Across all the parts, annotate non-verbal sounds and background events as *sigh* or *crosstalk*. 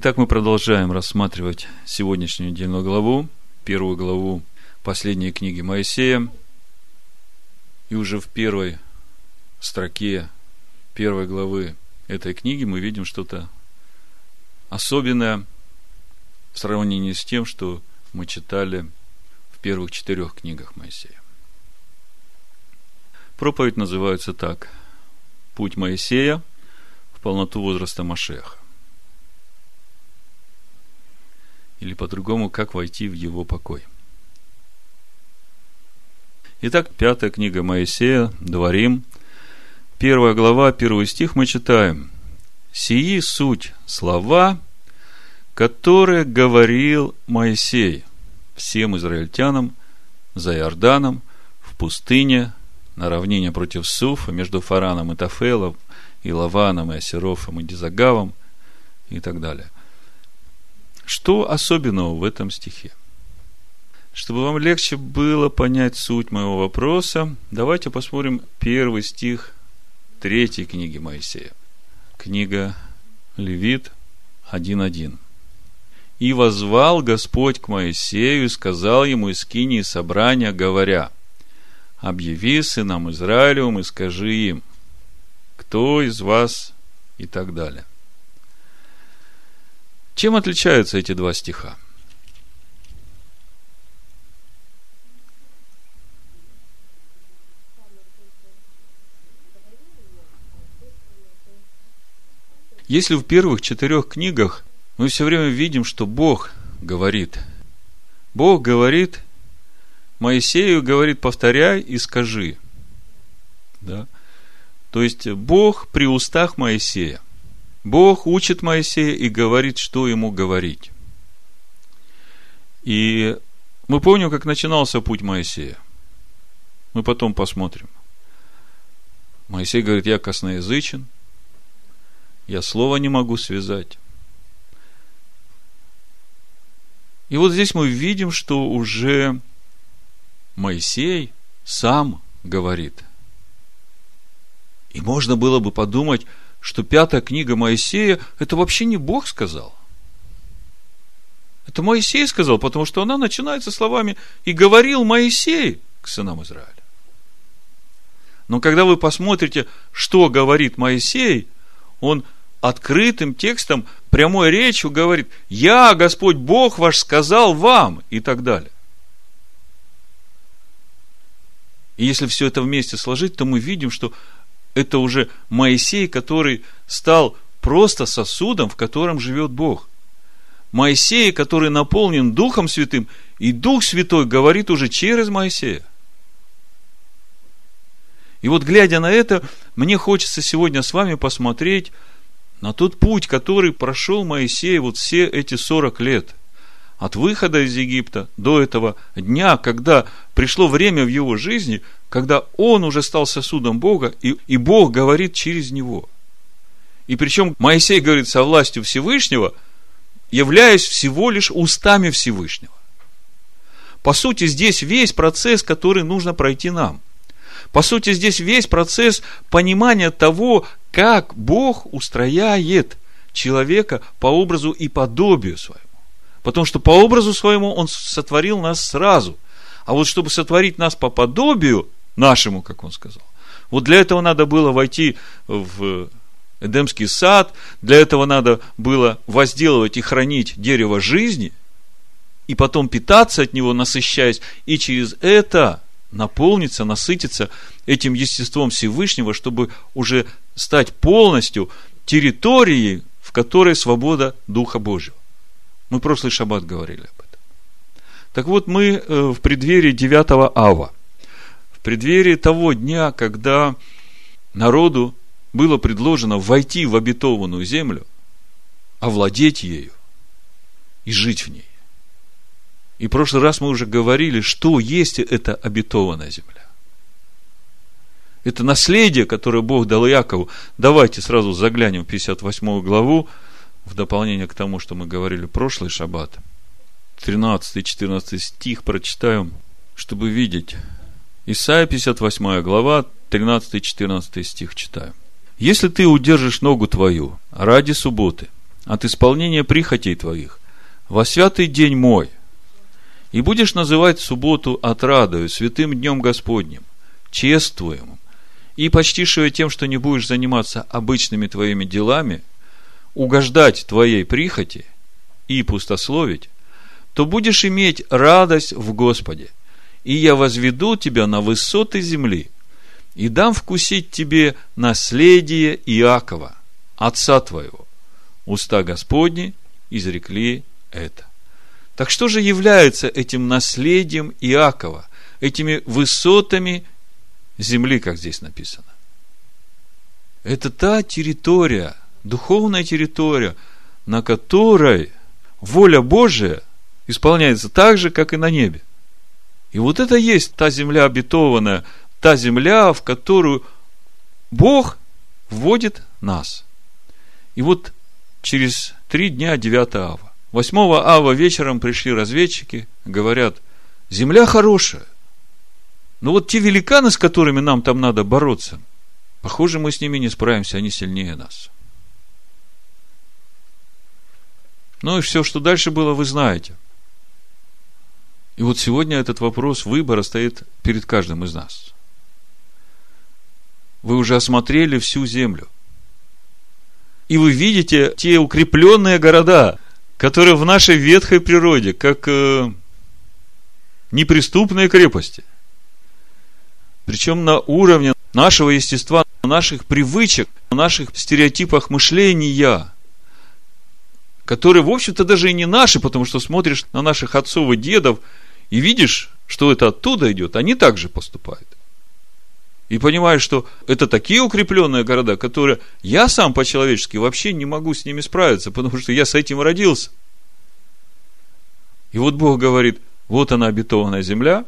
Итак, мы продолжаем рассматривать сегодняшнюю недельную главу, первую главу последней книги Моисея. И уже в первой строке первой главы этой книги мы видим что-то особенное в сравнении с тем, что мы читали в первых четырех книгах Моисея. Проповедь называется так «Путь Моисея в полноту возраста Машеха». Или по-другому, как войти в его покой. Итак, пятая книга Моисея, Дворим, первая глава, первый стих мы читаем. «Сии суть слова, которые говорил Моисей всем израильтянам за Иорданом в пустыне на равнине против Суфа между Фараном и Тафелом и Лаваном и Асерофом и Дизагавом и так далее. Что особенного в этом стихе? Чтобы вам легче было понять суть моего вопроса, давайте посмотрим первый стих третьей книги Моисея. Книга Левит 1.1. «И возвал Господь к Моисею и сказал ему из Кинии собрания, говоря, «Объяви сынам Израилевым и скажи им, кто из вас...» и так далее. Чем отличаются эти два стиха? Если в первых четырех книгах мы все время видим, что Бог говорит, Бог говорит, Моисею говорит, повторяй и скажи. Да? То есть Бог при устах Моисея. Бог учит Моисея и говорит, что ему говорить. И мы помним, как начинался путь Моисея. Мы потом посмотрим. Моисей говорит, я косноязычен, я слова не могу связать. И вот здесь мы видим, что уже Моисей сам говорит. И можно было бы подумать, что пятая книга Моисея, это вообще не Бог сказал. Это Моисей сказал, потому что она начинается словами «И говорил Моисей к сынам Израиля». Но когда вы посмотрите, что говорит Моисей, он открытым текстом, прямой речью говорит «Я, Господь Бог ваш, сказал вам» и так далее. И если все это вместе сложить, то мы видим, что это уже Моисей, который стал просто сосудом, в котором живет Бог. Моисей, который наполнен Духом Святым, и Дух Святой говорит уже через Моисея. И вот глядя на это, мне хочется сегодня с вами посмотреть на тот путь, который прошел Моисей вот все эти 40 лет. От выхода из Египта до этого дня, когда пришло время в его жизни, когда он уже стал сосудом Бога, и, и Бог говорит через него. И причем Моисей говорит со властью Всевышнего, являясь всего лишь устами Всевышнего. По сути, здесь весь процесс, который нужно пройти нам. По сути, здесь весь процесс понимания того, как Бог устрояет человека по образу и подобию своему. Потому что по образу своему Он сотворил нас сразу. А вот чтобы сотворить нас по подобию нашему, как Он сказал, вот для этого надо было войти в Эдемский сад, для этого надо было возделывать и хранить дерево жизни, и потом питаться от него, насыщаясь, и через это наполниться, насытиться этим естеством Всевышнего, чтобы уже стать полностью территорией, в которой свобода Духа Божьего. Мы прошлый шаббат говорили об этом. Так вот, мы э, в преддверии 9 ава, в преддверии того дня, когда народу было предложено войти в обетованную землю, овладеть ею и жить в ней. И в прошлый раз мы уже говорили, что есть эта обетованная земля. Это наследие, которое Бог дал Якову. Давайте сразу заглянем в 58 главу, в дополнение к тому, что мы говорили прошлый шаббат. 13-14 стих прочитаем, чтобы видеть. Исайя 58 глава, 13-14 стих читаем. «Если ты удержишь ногу твою ради субботы, от исполнения прихотей твоих во святый день мой, и будешь называть субботу отрадою, святым днем Господним, чествуемым, и почтишь ее тем, что не будешь заниматься обычными твоими делами, угождать твоей прихоти и пустословить, то будешь иметь радость в Господе, и я возведу тебя на высоты земли, и дам вкусить тебе наследие Иакова, отца твоего. Уста Господни изрекли это. Так что же является этим наследием Иакова, этими высотами земли, как здесь написано? Это та территория, духовная территория, на которой воля Божия исполняется так же, как и на небе. И вот это есть та земля обетованная, та земля, в которую Бог вводит нас. И вот через три дня 9 ава. 8 ава вечером пришли разведчики, говорят, земля хорошая. Но вот те великаны, с которыми нам там надо бороться, похоже, мы с ними не справимся, они сильнее нас. Ну и все, что дальше было, вы знаете. И вот сегодня этот вопрос выбора стоит перед каждым из нас. Вы уже осмотрели всю землю. И вы видите те укрепленные города, которые в нашей ветхой природе, как э, неприступные крепости. Причем на уровне нашего естества, наших привычек, наших стереотипах мышления, которые, в общем-то, даже и не наши, потому что смотришь на наших отцов и дедов и видишь, что это оттуда идет, они также поступают. И понимаешь, что это такие укрепленные города, которые я сам по-человечески вообще не могу с ними справиться, потому что я с этим родился. И вот Бог говорит, вот она обетованная земля,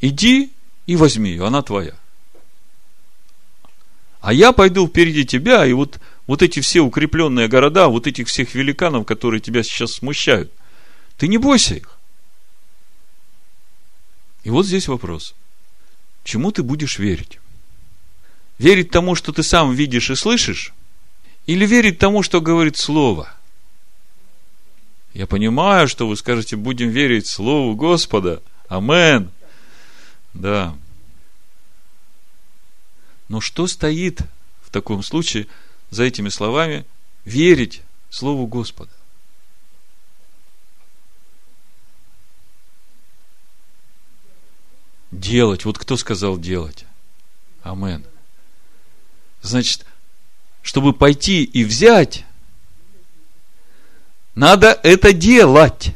иди и возьми ее, она твоя. А я пойду впереди тебя, и вот, вот эти все укрепленные города, вот этих всех великанов, которые тебя сейчас смущают, ты не бойся их. И вот здесь вопрос. Чему ты будешь верить? Верить тому, что ты сам видишь и слышишь? Или верить тому, что говорит Слово? Я понимаю, что вы скажете, будем верить Слову Господа. Амен. Да. Но что стоит в таком случае за этими словами верить Слову Господа? Делать. Вот кто сказал делать? Амен. Значит, чтобы пойти и взять, надо это делать.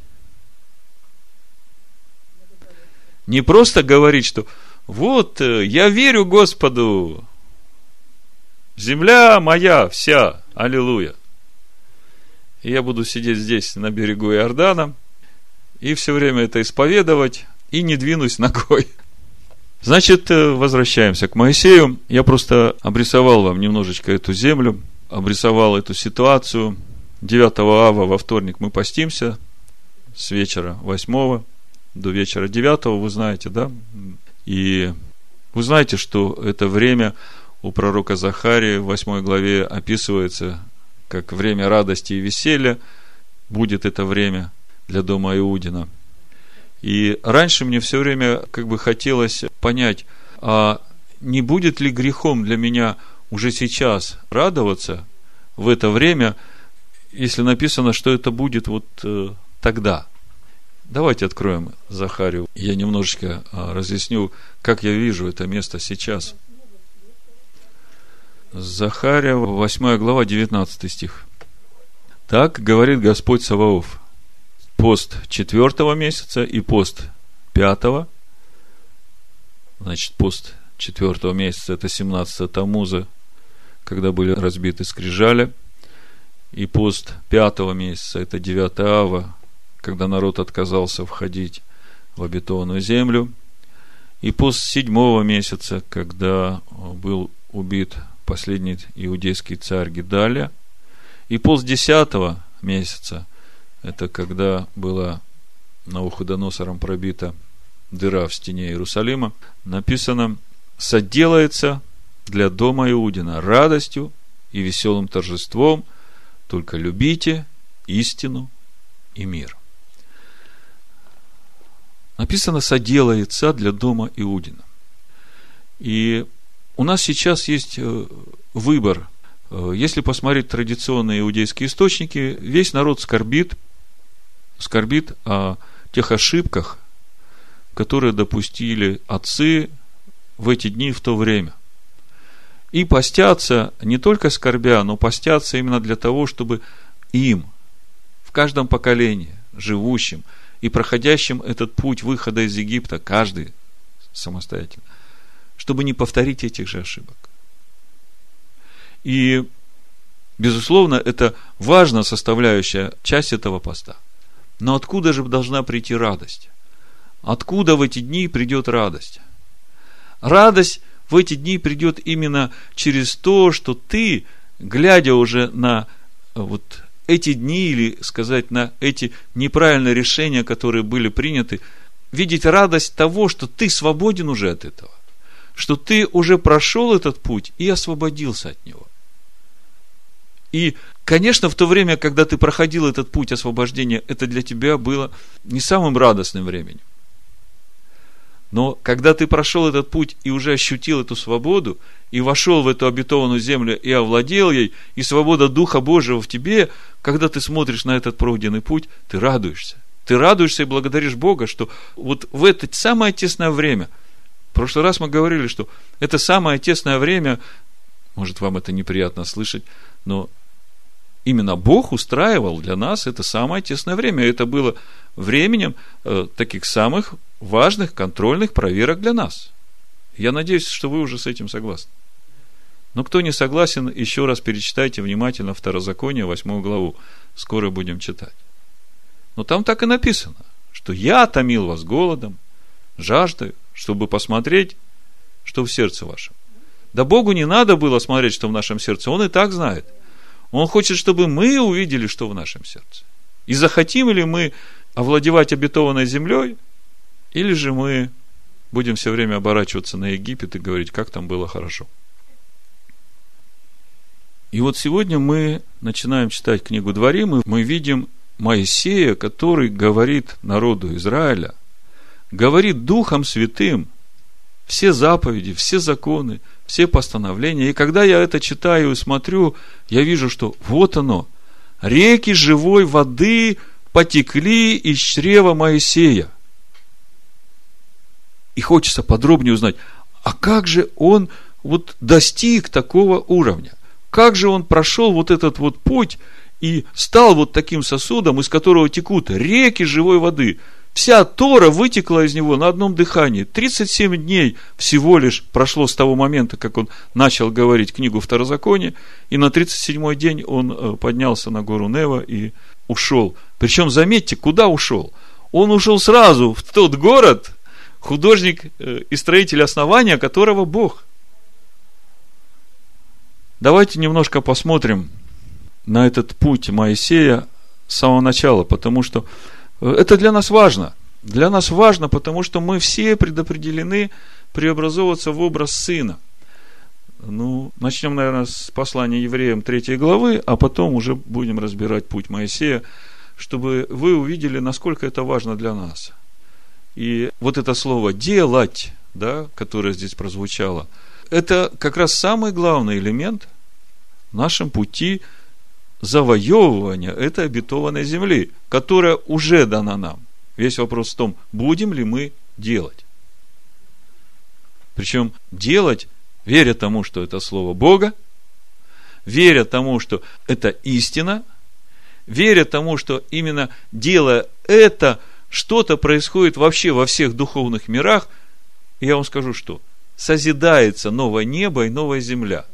Не просто говорить, что вот э, я верю Господу, земля моя вся, аллилуйя. И я буду сидеть здесь на берегу Иордана и все время это исповедовать и не двинусь *laughs* ногой. Значит, э, возвращаемся к Моисею. Я просто обрисовал вам немножечко эту землю, обрисовал эту ситуацию. 9 ава во вторник мы постимся с вечера 8 до вечера 9, вы знаете, да? И вы знаете, что это время у пророка Захарии в 8 главе описывается как время радости и веселья. Будет это время для дома Иудина – и раньше мне все время как бы хотелось понять, а не будет ли грехом для меня уже сейчас радоваться в это время, если написано, что это будет вот э, тогда. Давайте откроем Захарию. Я немножечко э, разъясню, как я вижу это место сейчас. Захария, 8 глава, 19 стих. Так говорит Господь Саваоф пост четвертого месяца и пост пятого. Значит, пост четвертого месяца это 17 Тамуза, когда были разбиты скрижали. И пост пятого месяца это 9 Ава, когда народ отказался входить в обетованную землю. И пост седьмого месяца, когда был убит последний иудейский царь Гидаля. И пост десятого месяца, это когда была Навуходоносором пробита дыра в стене Иерусалима, написано «Соделается для дома Иудина радостью и веселым торжеством, только любите истину и мир. Написано «соделается для дома Иудина». И у нас сейчас есть э, выбор. Э, если посмотреть традиционные иудейские источники, весь народ скорбит, скорбит о тех ошибках, которые допустили отцы в эти дни в то время. И постятся не только скорбя, но постятся именно для того, чтобы им, в каждом поколении, живущим и проходящим этот путь выхода из Египта, каждый самостоятельно, чтобы не повторить этих же ошибок. И, безусловно, это важная составляющая часть этого поста. Но откуда же должна прийти радость? Откуда в эти дни придет радость? Радость в эти дни придет именно через то, что ты, глядя уже на вот эти дни, или сказать, на эти неправильные решения, которые были приняты, видеть радость того, что ты свободен уже от этого, что ты уже прошел этот путь и освободился от него. И, конечно, в то время, когда ты проходил этот путь освобождения, это для тебя было не самым радостным временем. Но когда ты прошел этот путь и уже ощутил эту свободу, и вошел в эту обетованную землю и овладел ей, и свобода Духа Божьего в тебе, когда ты смотришь на этот пройденный путь, ты радуешься. Ты радуешься и благодаришь Бога, что вот в это самое тесное время, в прошлый раз мы говорили, что это самое тесное время, может, вам это неприятно слышать, но именно Бог устраивал для нас это самое тесное время. Это было временем э, таких самых важных контрольных проверок для нас. Я надеюсь, что вы уже с этим согласны. Но кто не согласен, еще раз перечитайте внимательно Второзаконие, 8 главу. Скоро будем читать. Но там так и написано, что я томил вас голодом, жаждой, чтобы посмотреть, что в сердце вашем. Да Богу не надо было смотреть, что в нашем сердце. Он и так знает. Он хочет, чтобы мы увидели, что в нашем сердце. И захотим ли мы овладевать обетованной землей, или же мы будем все время оборачиваться на Египет и говорить, как там было хорошо. И вот сегодня мы начинаем читать книгу Дворим, и мы видим Моисея, который говорит народу Израиля, говорит Духом Святым все заповеди, все законы, все постановления. И когда я это читаю и смотрю, я вижу, что вот оно, реки живой воды потекли из чрева Моисея. И хочется подробнее узнать, а как же он вот достиг такого уровня? Как же он прошел вот этот вот путь и стал вот таким сосудом, из которого текут реки живой воды? Вся Тора вытекла из него на одном дыхании. 37 дней всего лишь прошло с того момента, как он начал говорить книгу Второзакония, и на 37-й день он э, поднялся на гору Нева и ушел. Причем, заметьте, куда ушел? Он ушел сразу в тот город, художник э, и строитель основания которого Бог. Давайте немножко посмотрим на этот путь Моисея с самого начала, потому что это для нас важно. Для нас важно, потому что мы все предопределены преобразовываться в образ Сына. Ну, начнем, наверное, с послания евреям 3 главы, а потом уже будем разбирать путь Моисея, чтобы вы увидели, насколько это важно для нас – и вот это слово «делать», да, которое здесь прозвучало, это как раз самый главный элемент в нашем пути завоевывания этой обетованной земли, которая уже дана нам. Весь вопрос в том, будем ли мы делать. Причем делать, веря тому, что это Слово Бога, веря тому, что это истина, веря тому, что именно делая это – что-то происходит вообще во всех духовных мирах, я вам скажу, что созидается новое небо и новая земля.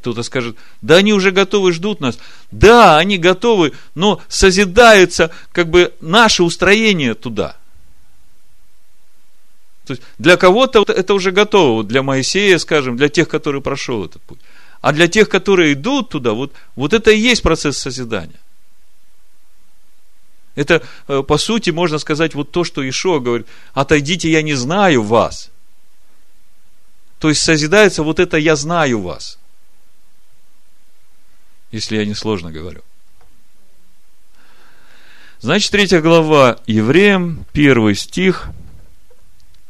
Кто-то скажет, да они уже готовы, ждут нас. Да, они готовы, но созидается как бы наше устроение туда. То есть для кого-то это уже готово, вот для Моисея, скажем, для тех, которые прошел этот путь. А для тех, которые идут туда, вот, вот это и есть процесс созидания. Это, э, по сути, можно сказать, вот то, что Ишуа говорит, отойдите, я не знаю вас. То есть, созидается вот это «я знаю вас». Если я не сложно говорю. Значит, третья глава Евреям, первый стих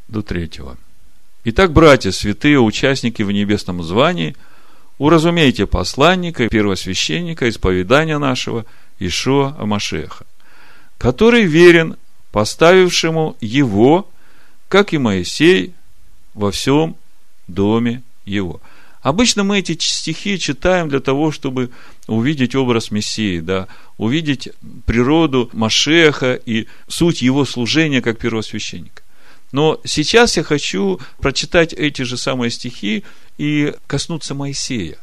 до третьего. Итак, братья, святые участники в небесном звании, уразумейте посланника первосвященника исповедания нашего Ишуа Амашеха, который верен поставившему его, как и Моисей, во всем доме его. Обычно мы эти стихи читаем для того, чтобы увидеть образ Мессии, да, увидеть природу Машеха и суть его служения как первосвященника. Но сейчас я хочу прочитать эти же самые стихи и коснуться Моисея.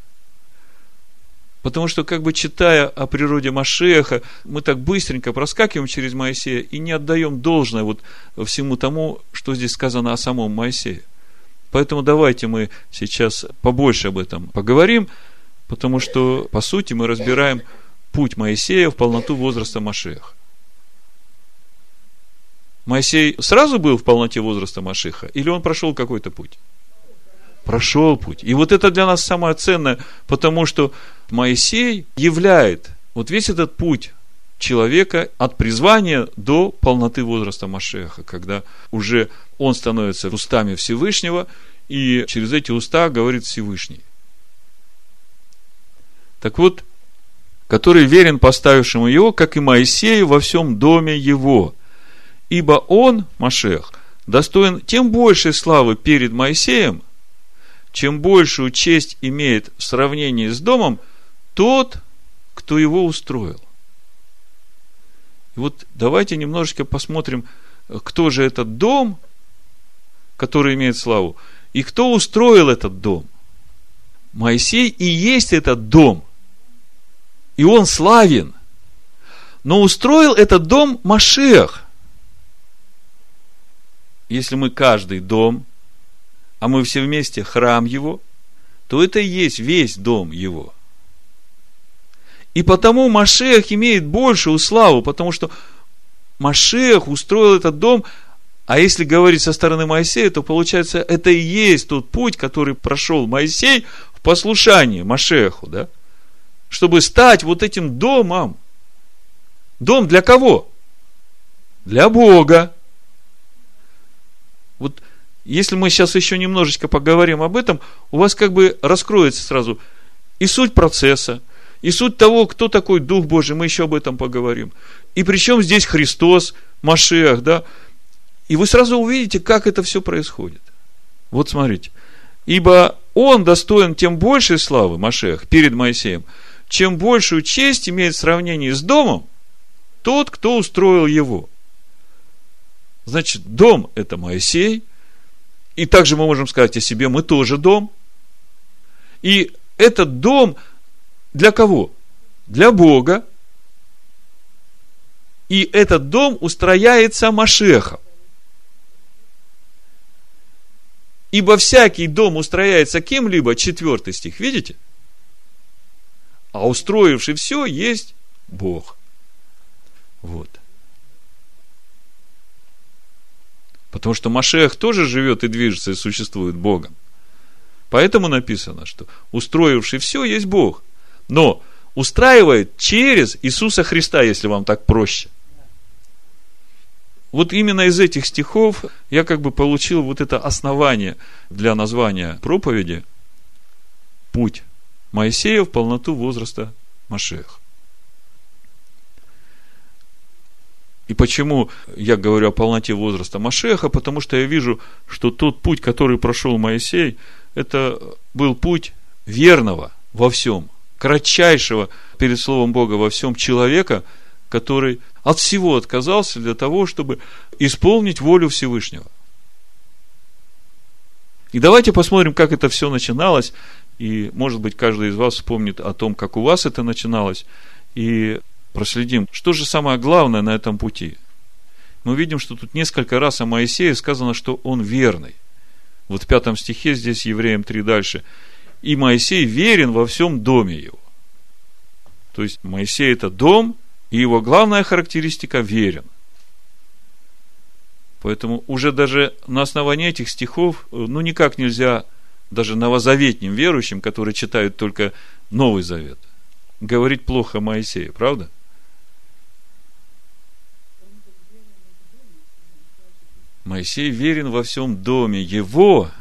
Потому что, как бы читая о природе Машеха, мы так быстренько проскакиваем через Моисея и не отдаем должное вот всему тому, что здесь сказано о самом Моисее. Поэтому давайте мы сейчас побольше об этом поговорим, потому что, по сути, мы разбираем путь Моисея в полноту возраста Машеха. Моисей сразу был в полноте возраста Машиха, или он прошел какой-то путь? Прошел путь. И вот это для нас самое ценное, потому что Моисей являет вот весь этот путь человека от призвания до полноты возраста Машеха, когда уже он становится устами Всевышнего, и через эти уста говорит Всевышний. Так вот, который верен поставившему его, как и Моисею во всем доме его – Ибо он, Машех, достоин тем большей славы перед Моисеем, чем большую честь имеет в сравнении с домом тот, кто его устроил. И вот давайте немножечко посмотрим, кто же этот дом, который имеет славу, и кто устроил этот дом. Моисей и есть этот дом. И он славен. Но устроил этот дом Машех если мы каждый дом, а мы все вместе храм его, то это и есть весь дом его. И потому Машех имеет большую славу, потому что Машех устроил этот дом, а если говорить со стороны Моисея, то получается, это и есть тот путь, который прошел Моисей в послушании Машеху, да? Чтобы стать вот этим домом. Дом для кого? Для Бога. Вот если мы сейчас еще немножечко поговорим об этом, у вас как бы раскроется сразу и суть процесса, и суть того, кто такой Дух Божий, мы еще об этом поговорим. И причем здесь Христос, Машех, да? И вы сразу увидите, как это все происходит. Вот смотрите. Ибо он достоин тем большей славы, Машех, перед Моисеем, чем большую честь имеет в сравнении с домом тот, кто устроил его – Значит, дом – это Моисей. И также мы можем сказать о себе, мы тоже дом. И этот дом для кого? Для Бога. И этот дом устрояется Машехом. Ибо всякий дом устрояется кем-либо, четвертый стих, видите? А устроивший все есть Бог. Вот. Потому что Машех тоже живет и движется, и существует Богом. Поэтому написано, что устроивший все есть Бог. Но устраивает через Иисуса Христа, если вам так проще. Вот именно из этих стихов я как бы получил вот это основание для названия проповеди «Путь Моисея в полноту возраста Машех». И почему я говорю о полноте возраста Машеха? Потому что я вижу, что тот путь, который прошел Моисей, это был путь верного во всем, кратчайшего перед Словом Бога во всем человека, который от всего отказался для того, чтобы исполнить волю Всевышнего. И давайте посмотрим, как это все начиналось. И, может быть, каждый из вас вспомнит о том, как у вас это начиналось. И проследим, что же самое главное на этом пути. Мы видим, что тут несколько раз о Моисее сказано, что он верный. Вот в пятом стихе, здесь евреям 3 дальше и Моисей верен во всем доме его. То есть Моисей это дом, и его главная характеристика верен. Поэтому уже даже на основании этих стихов, ну никак нельзя даже новозаветним верующим, которые читают только Новый Завет, говорить плохо Моисея, правда? Моисей верен во всем доме его,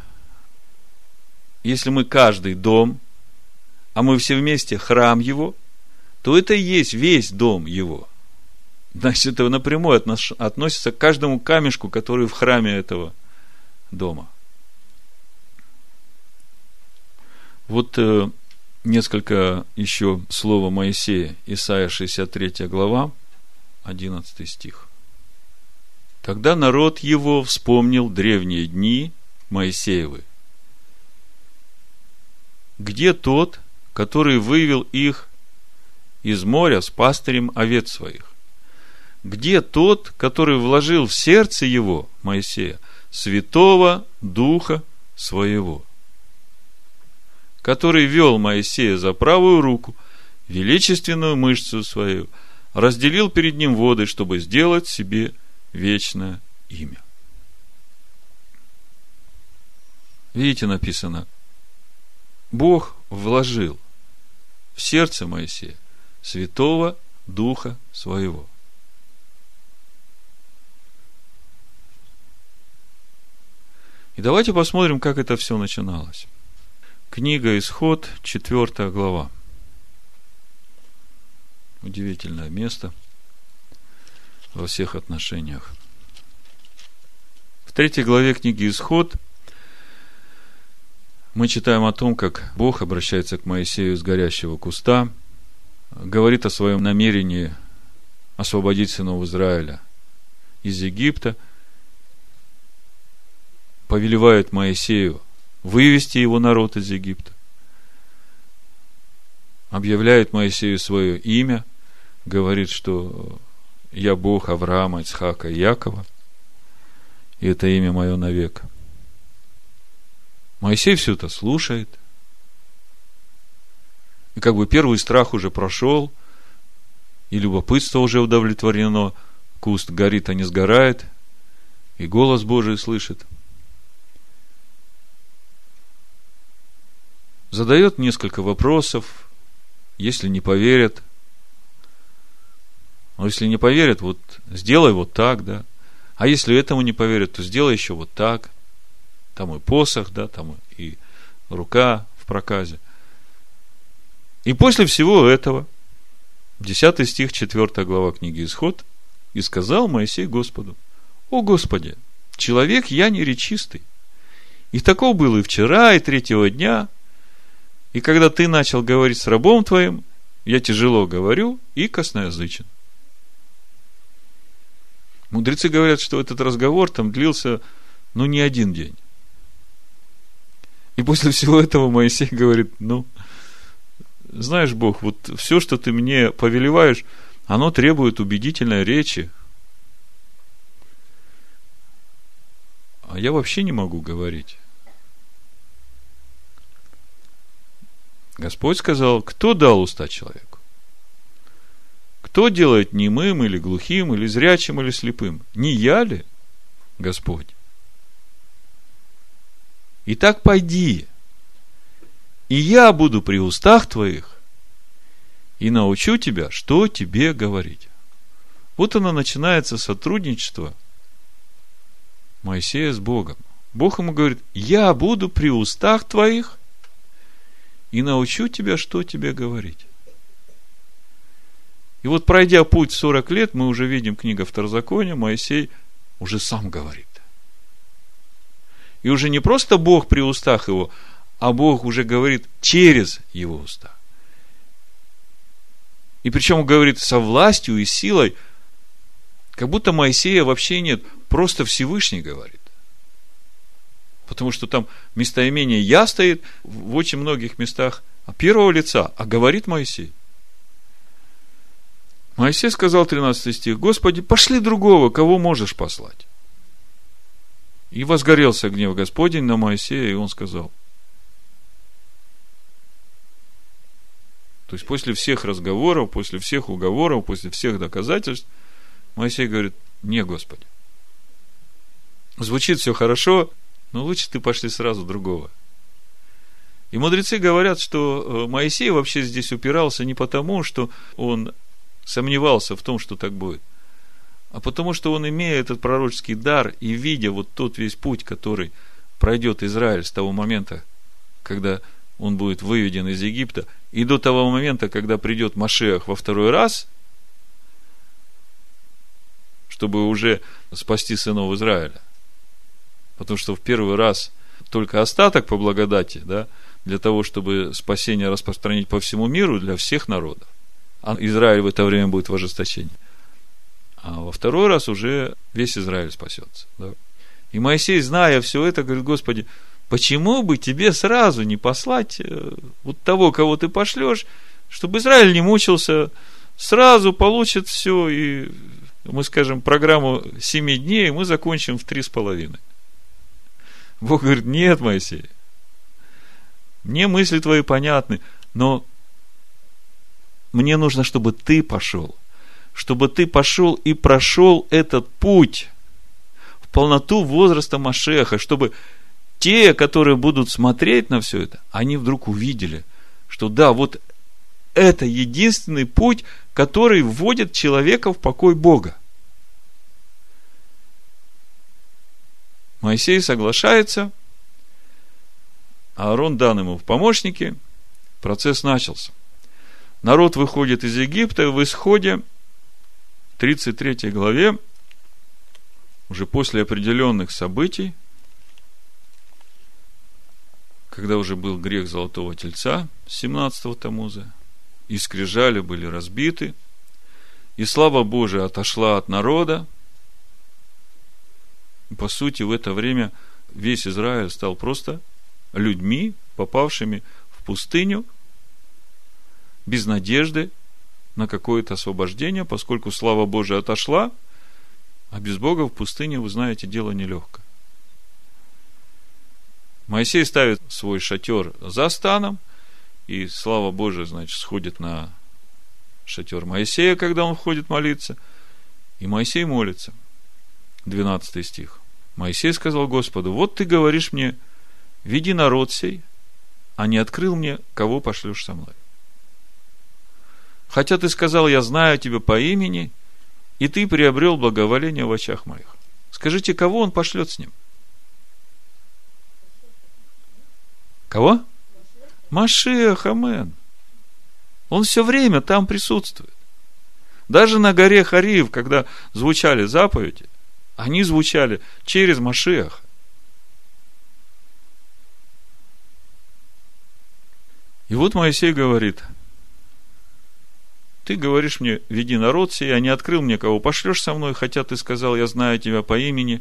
если мы каждый дом, а мы все вместе храм его, то это и есть весь дом его. Значит, это напрямую относится к каждому камешку, который в храме этого дома. Вот э, несколько еще слова Моисея, Исайя 63 глава, 11 стих. Тогда народ его вспомнил древние дни Моисеевы. Где тот, который вывел их из моря с пастырем овец своих? Где тот, который вложил в сердце его, Моисея, святого духа своего? который вел Моисея за правую руку, величественную мышцу свою, разделил перед ним воды, чтобы сделать себе вечное имя. Видите, написано, Бог вложил в сердце Моисея Святого Духа Своего. И давайте посмотрим, как это все начиналось. Книга Исход, 4 глава. Удивительное место во всех отношениях. В третьей главе книги Исход мы читаем о том, как Бог обращается к Моисею с горящего куста, говорит о своем намерении освободить сынов Израиля из Египта, повелевает Моисею вывести его народ из Египта. Объявляет Моисею свое имя, говорит, что я Бог Авраама, Ицхака и Якова, и это имя мое навек. Моисей все это слушает. И как бы первый страх уже прошел, и любопытство уже удовлетворено, куст горит, а не сгорает, и голос Божий слышит – задает несколько вопросов, если не поверят. Но если не поверят, вот сделай вот так, да. А если этому не поверят, то сделай еще вот так. Там и посох, да, там и рука в проказе. И после всего этого, 10 стих, 4 глава книги Исход, и сказал Моисей Господу, «О Господи, человек я неречистый, и таков был и вчера, и третьего дня, и когда ты начал говорить с рабом твоим, я тяжело говорю и косноязычен. Мудрецы говорят, что этот разговор там длился, ну, не один день. И после всего этого Моисей говорит, ну, знаешь, Бог, вот все, что ты мне повелеваешь, оно требует убедительной речи. А я вообще не могу говорить. Господь сказал, кто дал уста человеку? Кто делает немым или глухим, или зрячим, или слепым? Не я ли, Господь? Итак, пойди, и я буду при устах твоих, и научу тебя, что тебе говорить. Вот оно начинается сотрудничество Моисея с Богом. Бог ему говорит, я буду при устах твоих, и научу тебя, что тебе говорить. И вот пройдя путь 40 лет, мы уже видим книга Второзакония, Моисей уже сам говорит. И уже не просто Бог при устах его, а Бог уже говорит через его уста. И причем говорит со властью и силой, как будто Моисея вообще нет, просто Всевышний говорит. Потому что там местоимение «я» стоит в очень многих местах первого лица, а говорит Моисей. Моисей сказал, 13 стих, Господи, пошли другого, кого можешь послать. И возгорелся гнев Господень на Моисея, и он сказал. То есть, после всех разговоров, после всех уговоров, после всех доказательств, Моисей говорит, не, Господи. Звучит все хорошо, но лучше ты пошли сразу другого. И мудрецы говорят, что э, Моисей вообще здесь упирался не потому, что он сомневался в том, что так будет, а потому что он, имея этот пророческий дар и видя вот тот весь путь, который пройдет Израиль с того момента, когда он будет выведен из Египта, и до того момента, когда придет Машех во второй раз, чтобы уже спасти сынов Израиля. Потому что в первый раз только остаток по благодати, да, для того, чтобы спасение распространить по всему миру для всех народов. А Израиль в это время будет в ожесточении. А во второй раз уже весь Израиль спасется. Да? И Моисей, зная все это, говорит, Господи, почему бы тебе сразу не послать э, вот того, кого ты пошлешь, чтобы Израиль не мучился, сразу получит все, и мы скажем программу семи дней, мы закончим в три с половиной. Бог говорит, нет, Моисей, мне мысли твои понятны, но мне нужно, чтобы ты пошел, чтобы ты пошел и прошел этот путь в полноту возраста Машеха, чтобы те, которые будут смотреть на все это, они вдруг увидели, что да, вот это единственный путь, который вводит человека в покой Бога. Моисей соглашается, Аарон дан ему в помощники, процесс начался. Народ выходит из Египта, в исходе 33 главе, уже после определенных событий, когда уже был грех Золотого Тельца 17-го Тамуза, и скрижали были разбиты, и слава Божия отошла от народа, по сути, в это время весь Израиль стал просто людьми, попавшими в пустыню, без надежды на какое-то освобождение, поскольку слава Божия отошла, а без Бога в пустыне, вы знаете, дело нелегкое. Моисей ставит свой шатер за станом, и слава Божия, значит, сходит на шатер Моисея, когда он входит молиться, и Моисей молится. 12 стих. Моисей сказал Господу, вот ты говоришь мне, веди народ сей, а не открыл мне, кого пошлешь со мной. Хотя ты сказал, я знаю тебя по имени, и ты приобрел благоволение в очах моих. Скажите, кого он пошлет с ним? Кого? Машех, амен. Он все время там присутствует. Даже на горе Хариев, когда звучали заповеди, они звучали через Машеха. И вот Моисей говорит, ты говоришь мне, веди народ сей, а не открыл мне, кого пошлешь со мной, хотя ты сказал, я знаю тебя по имени,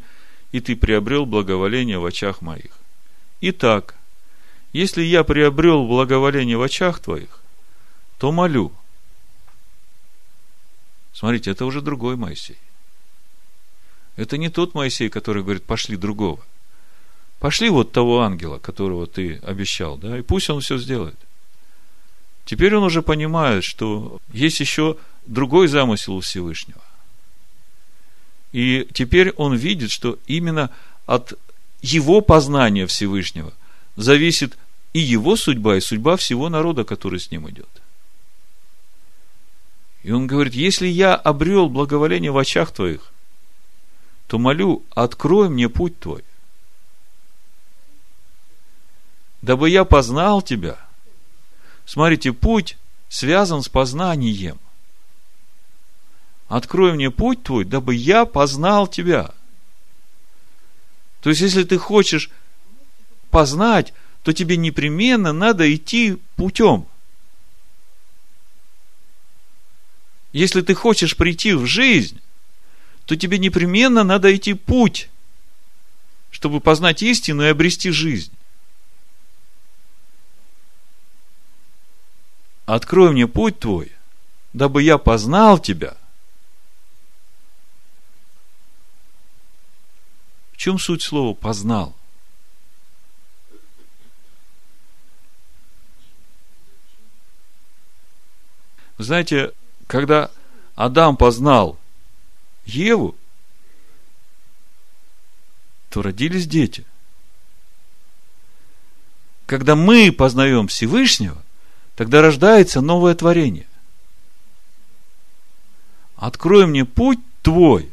и ты приобрел благоволение в очах моих. Итак, если я приобрел благоволение в очах твоих, то молю. Смотрите, это уже другой Моисей. Это не тот Моисей, который говорит, пошли другого. Пошли вот того ангела, которого ты обещал, да, и пусть он все сделает. Теперь он уже понимает, что есть еще другой замысел у Всевышнего. И теперь он видит, что именно от его познания Всевышнего зависит и его судьба, и судьба всего народа, который с ним идет. И он говорит, если я обрел благоволение в очах твоих, то молю, открой мне путь твой, дабы я познал тебя. Смотрите, путь связан с познанием. Открой мне путь твой, дабы я познал тебя. То есть, если ты хочешь познать, то тебе непременно надо идти путем. Если ты хочешь прийти в жизнь, то тебе непременно надо идти путь, чтобы познать истину и обрести жизнь. Открой мне путь твой, дабы я познал тебя. В чем суть слова познал? Вы знаете, когда Адам познал Еву, то родились дети. Когда мы познаем Всевышнего, тогда рождается новое творение. Открой мне путь твой,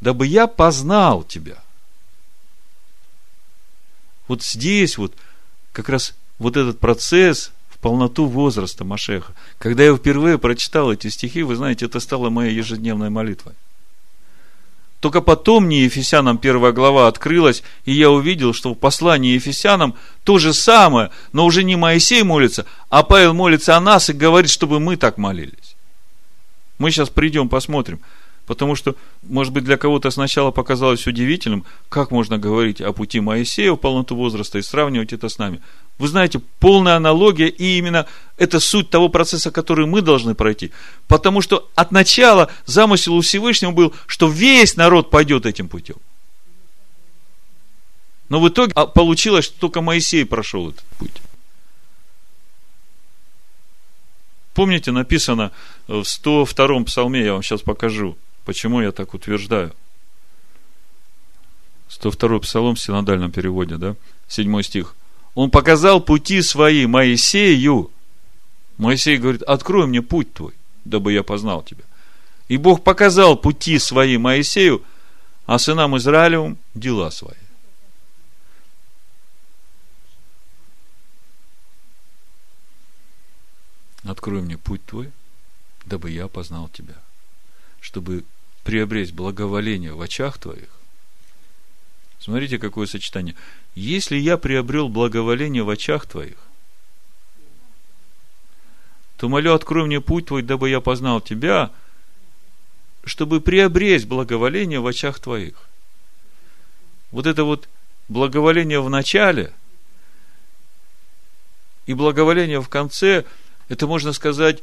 дабы я познал тебя. Вот здесь вот как раз вот этот процесс в полноту возраста Машеха. Когда я впервые прочитал эти стихи, вы знаете, это стало моей ежедневной молитвой. Только потом мне Ефесянам первая глава открылась, и я увидел, что в послании Ефесянам то же самое, но уже не Моисей молится, а Павел молится о нас и говорит, чтобы мы так молились. Мы сейчас придем, посмотрим – Потому что, может быть, для кого-то сначала показалось удивительным, как можно говорить о пути Моисея в полноту возраста и сравнивать это с нами. Вы знаете, полная аналогия, и именно это суть того процесса, который мы должны пройти. Потому что от начала замысел у Всевышнего был, что весь народ пойдет этим путем. Но в итоге а, получилось, что только Моисей прошел этот путь. Помните, написано в 102-м псалме, я вам сейчас покажу – Почему я так утверждаю? 102 Псалом в синодальном переводе, да? 7 стих. Он показал пути свои Моисею. Моисей говорит, открой мне путь твой, дабы я познал тебя. И Бог показал пути свои Моисею, а сынам Израилевым дела свои. Открой мне путь твой, дабы я познал тебя. Чтобы приобресть благоволение в очах твоих. Смотрите, какое сочетание. Если я приобрел благоволение в очах твоих, то молю, открой мне путь твой, дабы я познал тебя, чтобы приобресть благоволение в очах твоих. Вот это вот благоволение в начале и благоволение в конце, это можно сказать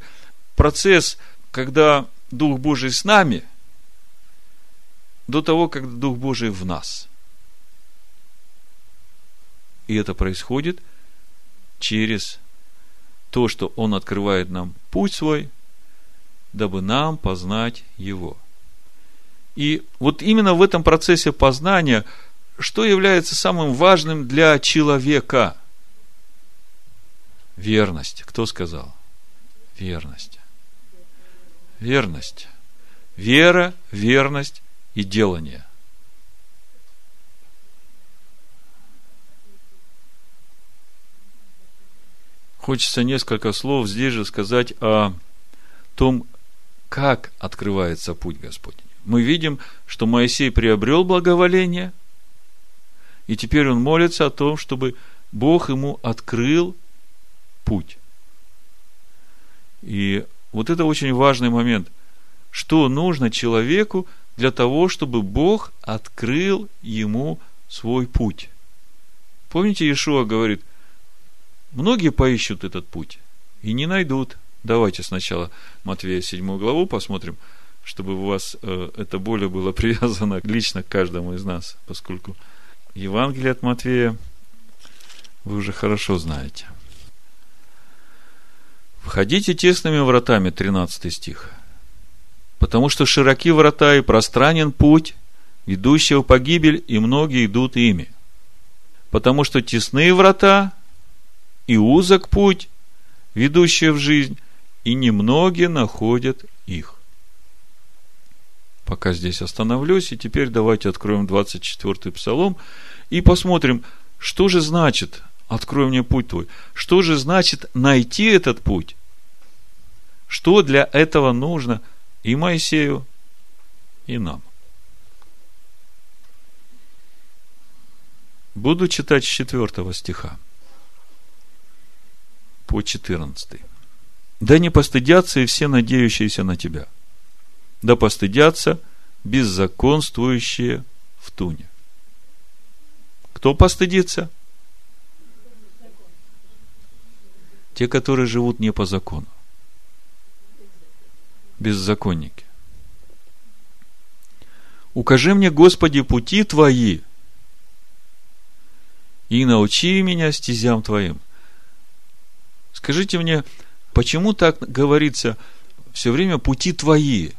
процесс, когда Дух Божий с нами – до того, как Дух Божий в нас. И это происходит через то, что Он открывает нам путь свой, дабы нам познать Его. И вот именно в этом процессе познания, что является самым важным для человека? Верность. Кто сказал? Верность. Верность. Вера, верность и делание. Хочется несколько слов здесь же сказать о том, как открывается путь Господень. Мы видим, что Моисей приобрел благоволение, и теперь он молится о том, чтобы Бог ему открыл путь. И вот это очень важный момент. Что нужно человеку для того, чтобы Бог открыл ему свой путь. Помните, Иешуа говорит, многие поищут этот путь и не найдут. Давайте сначала Матвея 7 главу посмотрим, чтобы у вас э, это более было *laughs* привязано лично к каждому из нас, поскольку Евангелие от Матвея вы уже хорошо знаете. Входите тесными вратами, 13 стих – потому что широки врата и пространен путь, ведущий в погибель, и многие идут ими. Потому что тесные врата и узок путь, ведущий в жизнь, и немногие находят их. Пока здесь остановлюсь, и теперь давайте откроем 24-й псалом и посмотрим, что же значит «Открой мне путь твой», что же значит найти этот путь, что для этого нужно – и Моисею, и нам. Буду читать с 4 стиха по 14. Да не постыдятся и все надеющиеся на тебя. Да постыдятся беззаконствующие в туне. Кто постыдится? Те, которые живут не по закону беззаконники. Укажи мне, Господи, пути Твои, и научи меня стезям Твоим. Скажите мне, почему так говорится все время пути Твои,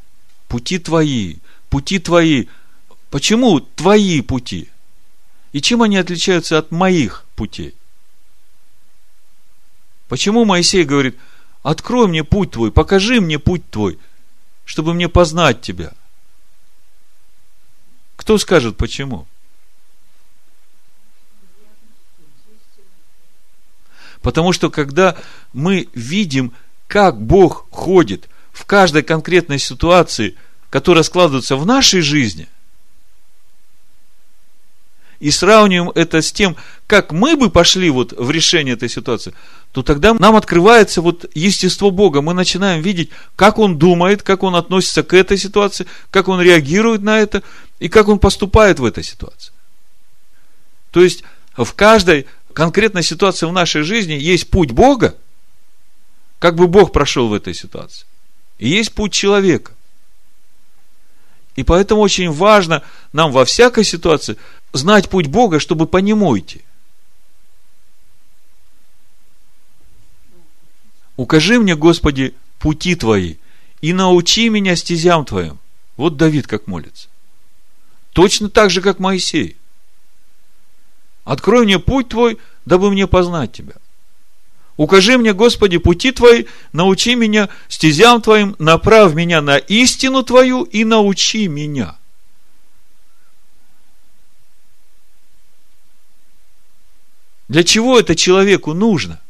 пути Твои, пути Твои? Почему Твои пути? И чем они отличаются от моих путей? Почему Моисей говорит, открой мне путь Твой, покажи мне путь Твой – чтобы мне познать Тебя. Кто скажет почему? Потому что когда мы видим, как Бог ходит в каждой конкретной ситуации, которая складывается в нашей жизни, и сравниваем это с тем, как мы бы пошли вот в решение этой ситуации, то тогда нам открывается вот естество Бога. Мы начинаем видеть, как Он думает, как Он относится к этой ситуации, как Он реагирует на это и как Он поступает в этой ситуации. То есть в каждой конкретной ситуации в нашей жизни есть путь Бога, как бы Бог прошел в этой ситуации. И есть путь человека. И поэтому очень важно нам во всякой ситуации знать путь Бога, чтобы по нему идти. Укажи мне, Господи, пути Твои, и научи меня стезям Твоим. Вот Давид как молится. Точно так же, как Моисей. Открой мне путь Твой, дабы мне познать Тебя. Укажи мне, Господи, пути Твои, научи меня стезям Твоим, направь меня на истину Твою и научи меня. Для чего это человеку нужно?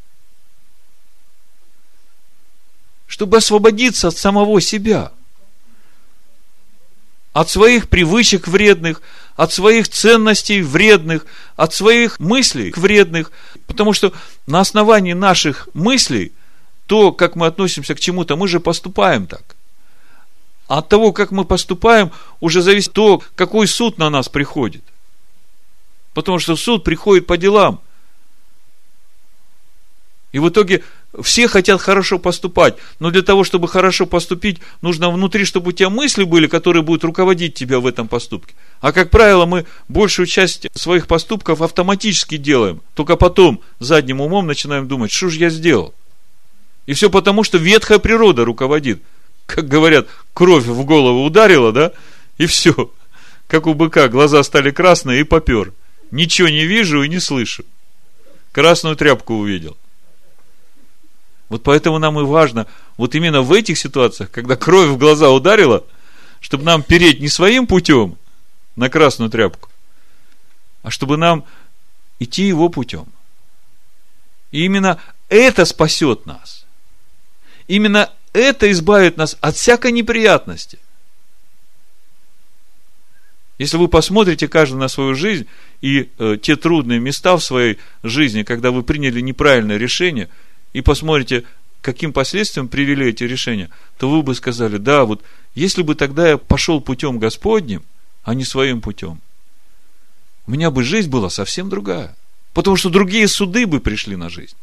Чтобы освободиться от самого себя, от своих привычек вредных, от своих ценностей вредных, от своих мыслей вредных, потому что на основании наших мыслей, то, как мы относимся к чему-то, мы же поступаем так. от того, как мы поступаем, уже зависит то, какой суд на нас приходит. Потому что суд приходит по делам. И в итоге все хотят хорошо поступать, но для того, чтобы хорошо поступить, нужно внутри, чтобы у тебя мысли были, которые будут руководить тебя в этом поступке. А как правило, мы большую часть своих поступков автоматически делаем, только потом задним умом начинаем думать, что же я сделал. И все потому, что ветхая природа руководит. Как говорят, кровь в голову ударила, да, и все. Как у быка, глаза стали красные и попер. Ничего не вижу и не слышу. Красную тряпку увидел. Вот поэтому нам и важно, вот именно в этих ситуациях, когда кровь в глаза ударила, чтобы нам переть не своим путем на красную тряпку, а чтобы нам идти его путем. И именно это спасет нас. Именно это избавит нас от всякой неприятности. Если вы посмотрите каждый на свою жизнь и э, те трудные места в своей жизни, когда вы приняли неправильное решение – и посмотрите, каким последствиям привели эти решения, то вы бы сказали, да, вот если бы тогда я пошел путем Господним, а не своим путем, у меня бы жизнь была совсем другая. Потому что другие суды бы пришли на жизнь.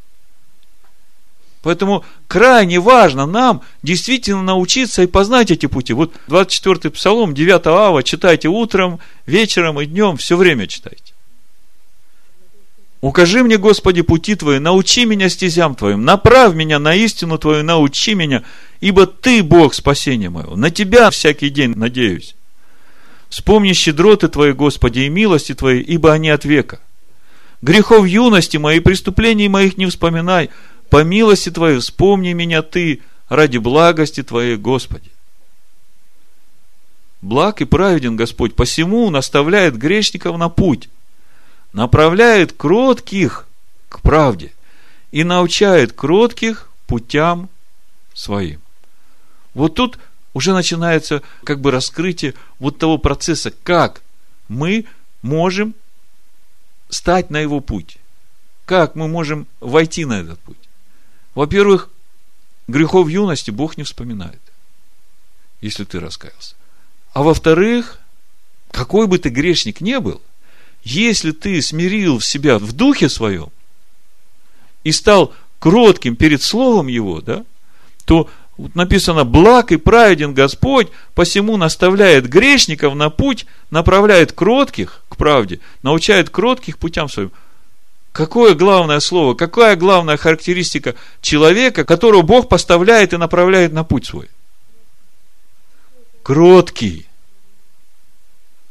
Поэтому крайне важно нам действительно научиться и познать эти пути. Вот 24-й Псалом, 9 ава, читайте утром, вечером и днем, все время читайте. Укажи мне, Господи, пути Твои, научи меня стезям Твоим, направь меня на истину Твою, научи меня, ибо Ты, Бог, спасение мое. На Тебя всякий день надеюсь. Вспомни щедроты Твои, Господи, и милости Твои, ибо они от века. Грехов юности мои, преступлений моих не вспоминай. По милости Твоей вспомни меня Ты, ради благости Твоей, Господи. Благ и праведен Господь, посему наставляет грешников на путь – направляет кротких к правде и научает кротких путям своим. Вот тут уже начинается как бы раскрытие вот того процесса, как мы можем стать на его путь. Как мы можем войти на этот путь? Во-первых, грехов юности Бог не вспоминает, если ты раскаялся. А во-вторых, какой бы ты грешник не был – если ты смирил себя в духе своем и стал кротким перед Словом Его, да, то вот написано, благ и праведен Господь, посему наставляет грешников на путь, направляет кротких к правде, научает кротких путям своим. Какое главное слово, какая главная характеристика человека, которого Бог поставляет и направляет на путь свой? Кроткий.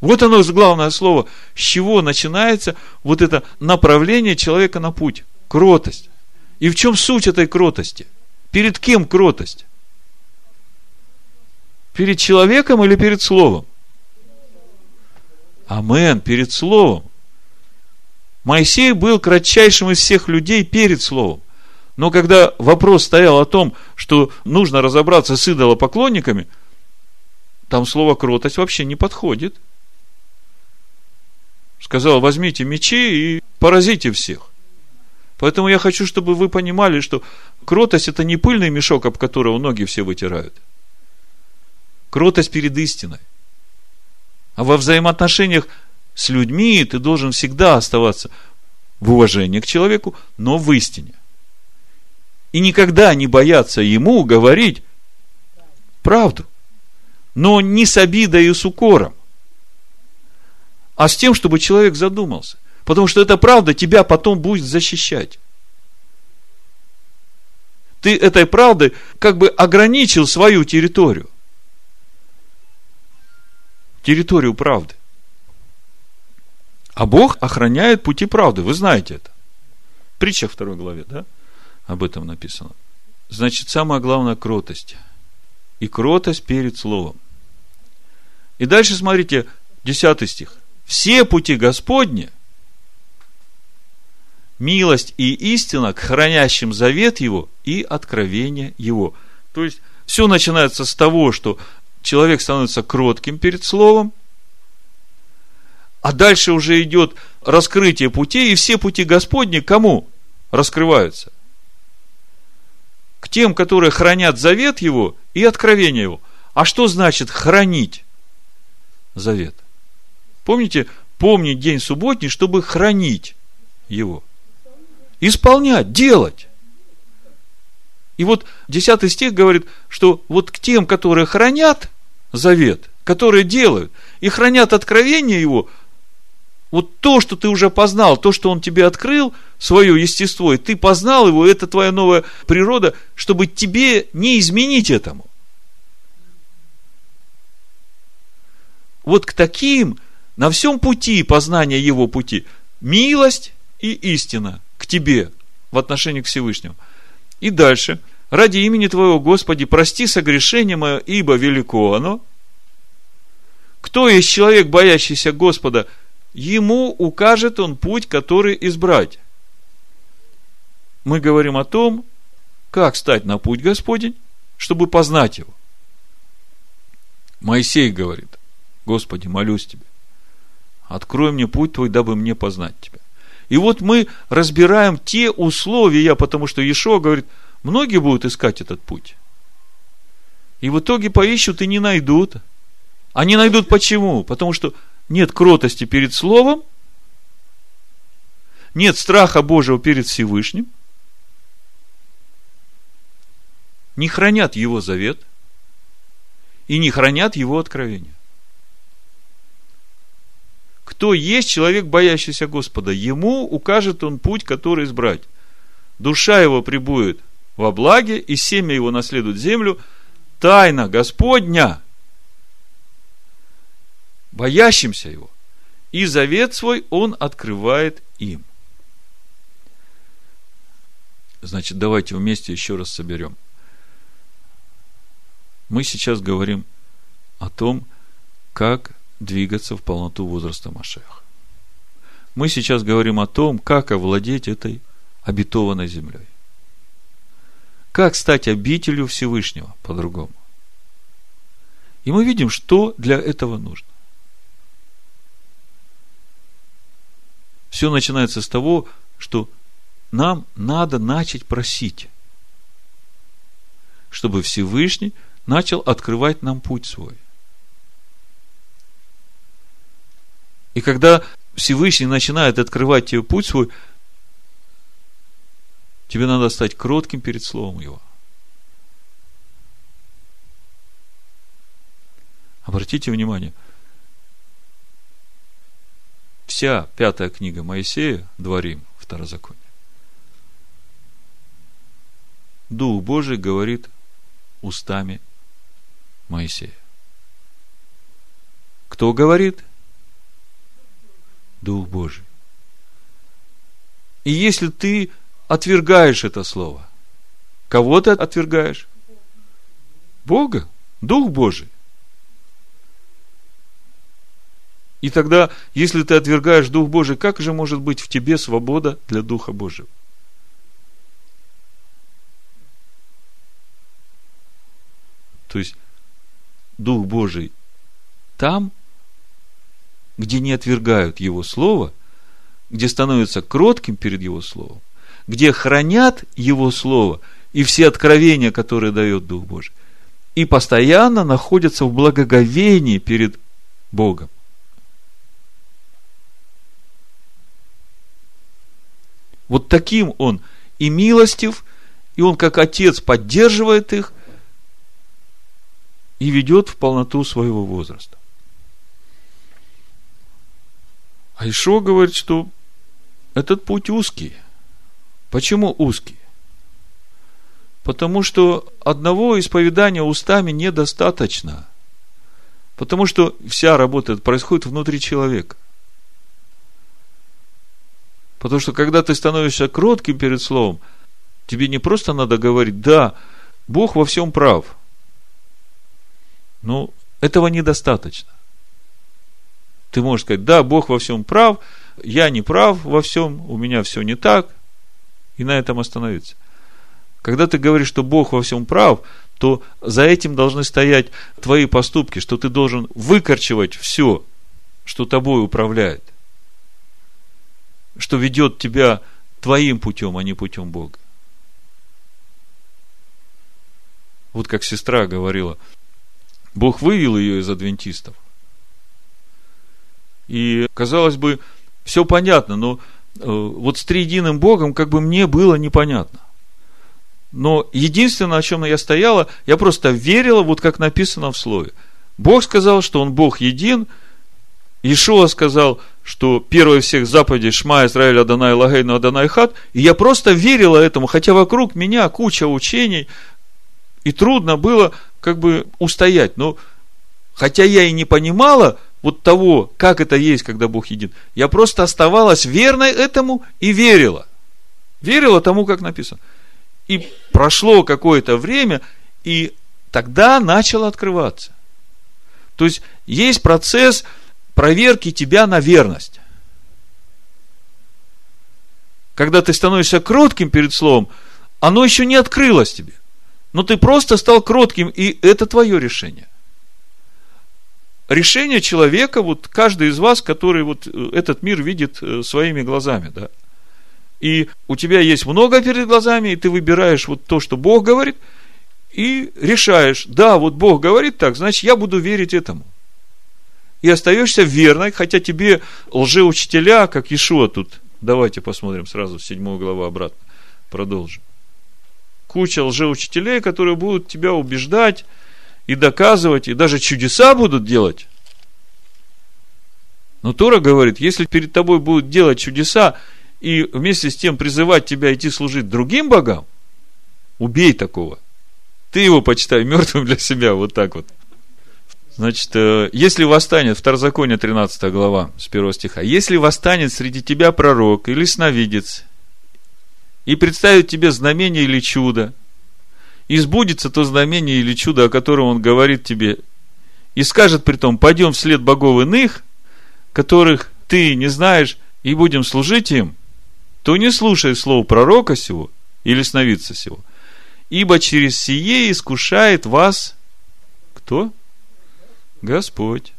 Вот оно главное слово, с чего начинается вот это направление человека на путь. Кротость. И в чем суть этой кротости? Перед кем кротость? Перед человеком или перед словом? Амен, перед Словом. Моисей был кратчайшим из всех людей перед Словом. Но когда вопрос стоял о том, что нужно разобраться с идолопоклонниками, там слово кротость вообще не подходит. Сказал, возьмите мечи и поразите всех. Поэтому я хочу, чтобы вы понимали, что кротость это не пыльный мешок, об которого ноги все вытирают. Кротость перед истиной. А во взаимоотношениях с людьми ты должен всегда оставаться в уважении к человеку, но в истине. И никогда не бояться ему говорить правду. Но не с обидой и с укором, а с тем, чтобы человек задумался. Потому что эта правда тебя потом будет защищать. Ты этой правдой как бы ограничил свою территорию. Территорию правды. А Бог охраняет пути правды. Вы знаете это. Притча второй главе, да? Об этом написано. Значит, самое главное – кротость. И кротость перед Словом. И дальше смотрите, 10 стих. Все пути Господни – милость и истина к хранящим завет Его и откровение Его. То есть, все начинается с того, что человек становится кротким перед Словом, а дальше уже идет раскрытие путей, и все пути Господни кому раскрываются? К тем, которые хранят завет Его и откровение Его. А что значит хранить завет? Помните, помнить день субботний, чтобы хранить его. Исполнять, делать. И вот 10 стих говорит, что вот к тем, которые хранят завет, которые делают и хранят откровение его, вот то, что ты уже познал, то, что он тебе открыл, свое естество, и ты познал его, это твоя новая природа, чтобы тебе не изменить этому. Вот к таким, на всем пути познания его пути, милость и истина к тебе в отношении к Всевышнему. И дальше. Ради имени Твоего, Господи, прости согрешение мое, ибо велико оно. Кто есть человек, боящийся Господа, ему укажет он путь, который избрать. Мы говорим о том, как стать на путь Господень, чтобы познать его. Моисей говорит, Господи, молюсь Тебе, открой мне путь Твой, дабы мне познать Тебя. И вот мы разбираем те условия, потому что Иешуа говорит, многие будут искать этот путь. И в итоге поищут и не найдут. Они найдут почему? Потому что нет кротости перед Словом, нет страха Божьего перед Всевышним, не хранят Его завет и не хранят Его откровения. Кто есть человек, боящийся Господа, ему укажет он путь, который избрать. Душа его прибудет во благе, и семя его наследует землю. Тайна Господня, боящимся его, и завет свой он открывает им. Значит, давайте вместе еще раз соберем. Мы сейчас говорим о том, как двигаться в полноту возраста Машеха. Мы сейчас говорим о том, как овладеть этой обетованной землей. Как стать обителю Всевышнего по-другому. И мы видим, что для этого нужно. Все начинается с того, что нам надо начать просить, чтобы Всевышний начал открывать нам путь свой – И когда Всевышний начинает открывать тебе путь свой, тебе надо стать кротким перед Словом Его. Обратите внимание, вся пятая книга Моисея, Дворим, Второзаконие, Дух Божий говорит устами Моисея. Кто говорит? Дух Божий. И если ты отвергаешь это слово, кого ты отвергаешь? Бога, Дух Божий. И тогда, если ты отвергаешь Дух Божий, как же может быть в тебе свобода для Духа Божьего? То есть, Дух Божий там, где не отвергают Его Слово, где становятся кротким перед Его Словом, где хранят Его Слово и все откровения, которые дает Дух Божий, и постоянно находятся в благоговении перед Богом. Вот таким он и милостив, и он как отец поддерживает их и ведет в полноту своего возраста. А Ишо говорит, что этот путь узкий. Почему узкий? Потому что одного исповедания устами недостаточно. Потому что вся работа происходит внутри человека. Потому что когда ты становишься кротким перед Словом, тебе не просто надо говорить, да, Бог во всем прав. Но этого недостаточно. Ты можешь сказать, да, Бог во всем прав, я не прав во всем, у меня все не так, и на этом остановиться. Когда ты говоришь, что Бог во всем прав, то за этим должны стоять твои поступки, что ты должен выкорчевать все, что тобой управляет что ведет тебя твоим путем, а не путем Бога. Вот как сестра говорила, Бог вывел ее из адвентистов. И, казалось бы, все понятно, но э, вот с триединым Богом как бы мне было непонятно. Но единственное, о чем я стояла, я просто верила, вот как написано в слове. Бог сказал, что Он Бог един – Ишуа сказал, что первое всех заповедей Шма Израиль Адонай Лагейну Адонай Хат, и я просто верила этому, хотя вокруг меня куча учений, и трудно было как бы устоять. Но хотя я и не понимала вот того, как это есть, когда Бог един, я просто оставалась верной этому и верила. Верила тому, как написано. И прошло какое-то время, и тогда начало открываться. То есть, есть процесс – проверки тебя на верность. Когда ты становишься кротким перед словом, оно еще не открылось тебе. Но ты просто стал кротким, и это твое решение. Решение человека, вот каждый из вас, который вот э, этот мир видит э, своими глазами, да. И у тебя есть много перед глазами, и ты выбираешь вот то, что Бог говорит, и решаешь, да, вот Бог говорит так, значит, я буду верить этому и остаешься верной, хотя тебе лжеучителя, как Ишуа тут, давайте посмотрим сразу седьмую главу обратно, продолжим. Куча лжеучителей, которые будут тебя убеждать и доказывать, и даже чудеса будут делать. Но Тора говорит, если перед тобой будут делать чудеса, и вместе с тем призывать тебя идти служить другим богам, убей такого. Ты его почитай мертвым для себя, вот так вот. Значит, э, если восстанет, Второзаконие 13 глава, с 1 стиха, если восстанет среди тебя пророк или сновидец, и представит тебе знамение или чудо, и сбудется то знамение или чудо, о котором он говорит тебе, и скажет при том, пойдем вслед богов иных, которых ты не знаешь, и будем служить им, то не слушай слов пророка сего или сновидца сего, ибо через сие искушает вас кто? Господь.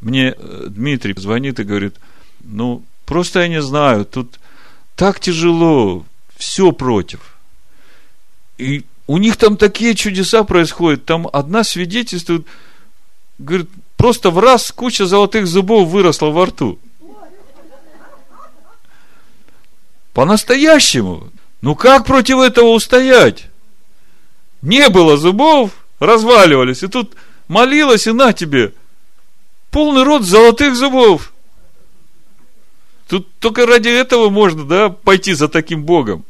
Мне э, Дмитрий звонит и говорит, ну, просто я не знаю, тут так тяжело, все против. И у них там такие чудеса происходят, там одна свидетельствует, говорит, просто в раз куча золотых зубов выросла во рту. По-настоящему. Ну как против этого устоять? Не было зубов, разваливались. И тут молилась, и на тебе. Полный рот золотых зубов. Тут только ради этого можно, да, пойти за таким Богом.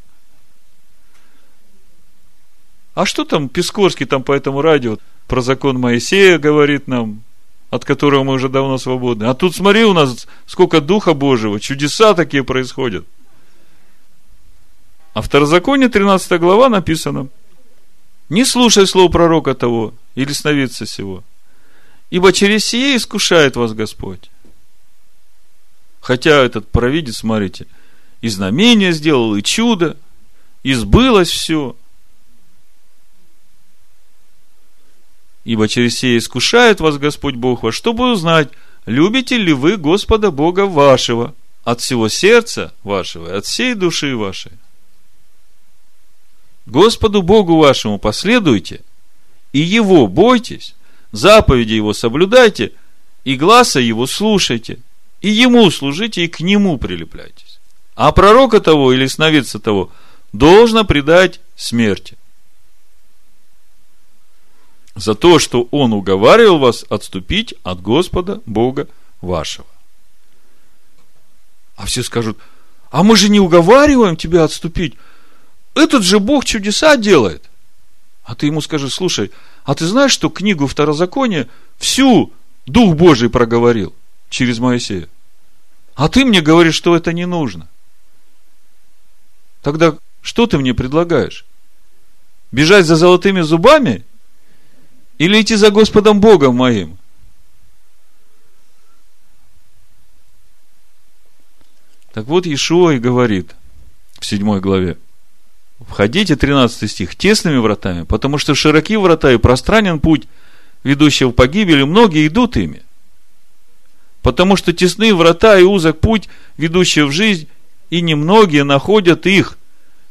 А что там Пискорский там по этому радио про закон Моисея говорит нам, от которого мы уже давно свободны. А тут смотри, у нас сколько Духа Божьего, чудеса такие происходят. А в Второзаконие, 13 глава написано – не слушай слов пророка того или сновидца сего. Ибо через сие искушает вас Господь. Хотя этот провидец, смотрите, и знамение сделал, и чудо, и сбылось все. Ибо через сие искушает вас Господь Бог ваш, чтобы узнать, любите ли вы Господа Бога вашего от всего сердца вашего, от всей души вашей. Господу Богу вашему последуйте, и Его бойтесь, заповеди Его соблюдайте, и глаза Его слушайте, и Ему служите, и к Нему прилепляйтесь. А пророка того или сновидца того должно предать смерти. За то, что он уговаривал вас отступить от Господа Бога вашего. А все скажут, а мы же не уговариваем тебя отступить. Этот же Бог чудеса делает. А ты ему скажи, слушай, а ты знаешь, что книгу Второзакония всю Дух Божий проговорил через Моисея? А ты мне говоришь, что это не нужно. Тогда что ты мне предлагаешь? Бежать за золотыми зубами? Или идти за Господом Богом моим? Так вот, Ишуа и говорит в седьмой главе. Входите, 13 стих, тесными вратами, потому что широки врата и пространен путь, ведущий в погибель, и многие идут ими. Потому что тесны врата и узок путь, ведущий в жизнь, и немногие находят их.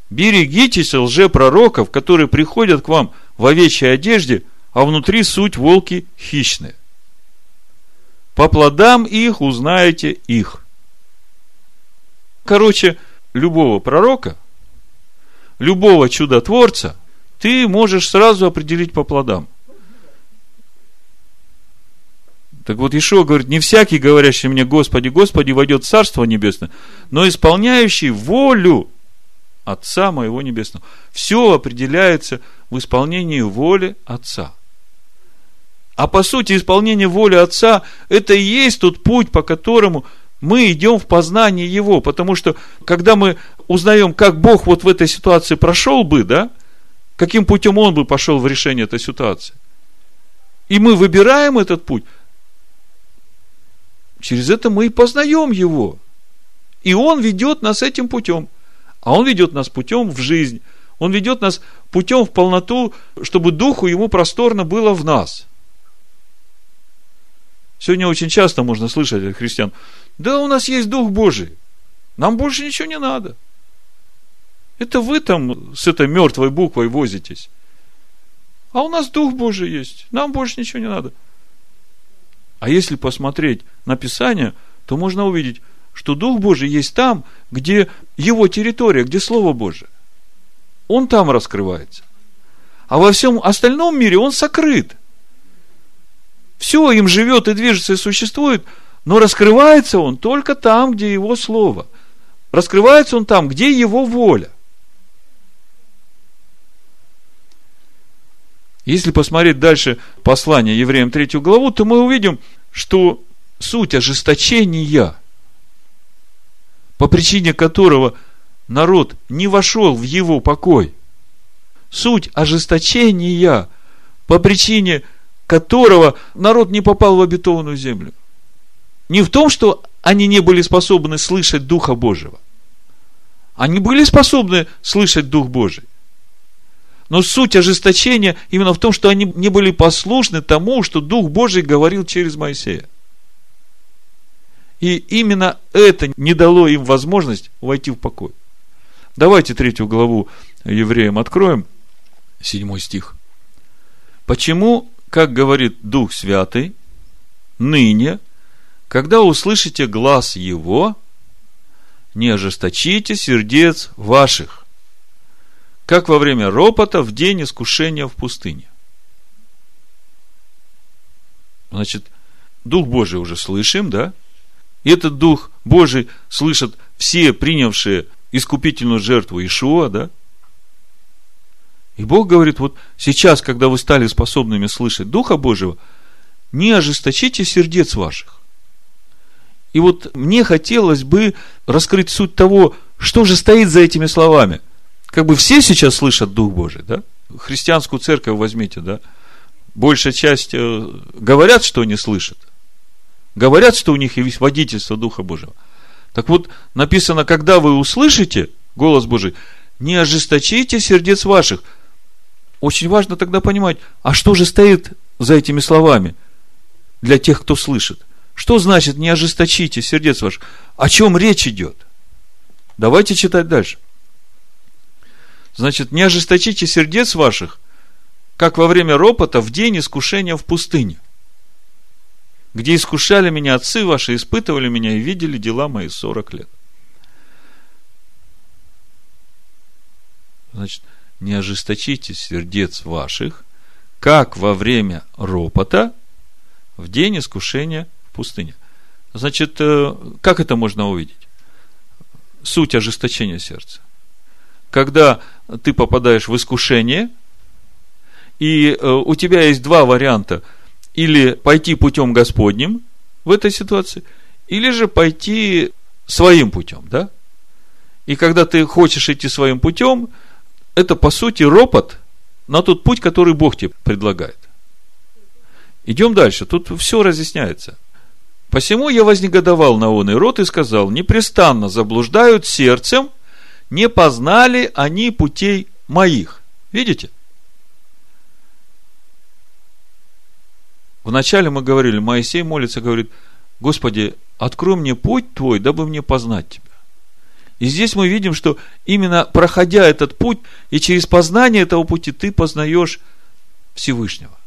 Берегитесь лжепророков, которые приходят к вам в овечьей одежде, а внутри суть волки хищные. По плодам их узнаете их. Короче, любого пророка, любого чудотворца ты можешь сразу определить по плодам. Так вот, Ишуа говорит, не всякий, говорящий мне, Господи, Господи, войдет в Царство Небесное, но исполняющий волю Отца моего Небесного. Все определяется в исполнении воли Отца. А по сути, исполнение воли Отца – это и есть тот путь, по которому мы идем в познание Его, потому что, когда мы узнаем, как Бог вот в этой ситуации прошел бы, да, каким путем Он бы пошел в решение этой ситуации, и мы выбираем этот путь, через это мы и познаем Его. И Он ведет нас этим путем. А Он ведет нас путем в жизнь. Он ведет нас путем в полноту, чтобы Духу Ему просторно было в нас. Сегодня очень часто можно слышать от христиан, да, у нас есть Дух Божий. Нам больше ничего не надо. Это вы там с этой мертвой буквой возитесь. А у нас Дух Божий есть. Нам больше ничего не надо. А если посмотреть на Писание, то можно увидеть, что Дух Божий есть там, где его территория, где Слово Божие. Он там раскрывается. А во всем остальном мире он сокрыт. Все им живет и движется и существует – но раскрывается он только там, где его слово. Раскрывается он там, где его воля. Если посмотреть дальше послание евреям третью главу, то мы увидим, что суть ожесточения, по причине которого народ не вошел в его покой, суть ожесточения, по причине которого народ не попал в обетованную землю – не в том, что они не были способны слышать Духа Божьего. Они были способны слышать Дух Божий. Но суть ожесточения именно в том, что они не были послушны тому, что Дух Божий говорил через Моисея. И именно это не дало им возможность войти в покой. Давайте третью главу евреям откроем, седьмой стих. Почему, как говорит Дух Святый, ныне когда услышите глаз его, не ожесточите сердец ваших, как во время ропота в день искушения в пустыне. Значит, Дух Божий уже слышим, да? И этот Дух Божий слышат все принявшие искупительную жертву Ишуа, да? И Бог говорит, вот сейчас, когда вы стали способными слышать Духа Божьего, не ожесточите сердец ваших. И вот мне хотелось бы раскрыть суть того, что же стоит за этими словами. Как бы все сейчас слышат Дух Божий, да? Христианскую церковь возьмите, да? большая часть э, говорят, что они слышат. Говорят, что у них есть водительство Духа Божьего. Так вот, написано, когда вы услышите голос Божий, не ожесточите сердец ваших. Очень важно тогда понимать, а что же стоит за этими словами для тех, кто слышит? Что значит не ожесточите сердец ваших? О чем речь идет? Давайте читать дальше. Значит, не ожесточите сердец ваших, как во время ропота в день искушения в пустыне, где искушали меня отцы ваши, испытывали меня и видели дела мои сорок лет. Значит, не ожесточите сердец ваших, как во время ропота в день искушения в пустыне. Значит, э, как это можно увидеть? Суть ожесточения сердца. Когда ты попадаешь в искушение, и э, у тебя есть два варианта. Или пойти путем Господним в этой ситуации, или же пойти своим путем, да? И когда ты хочешь идти своим путем, это по сути ропот на тот путь, который Бог тебе предлагает. Идем дальше. Тут все разъясняется. Посему я вознегодовал на он и рот и сказал, непрестанно заблуждают сердцем, не познали они путей моих. Видите? Вначале мы говорили, Моисей молится, говорит, Господи, открой мне путь Твой, дабы мне познать Тебя. И здесь мы видим, что именно проходя этот путь и через познание этого пути ты познаешь Всевышнего.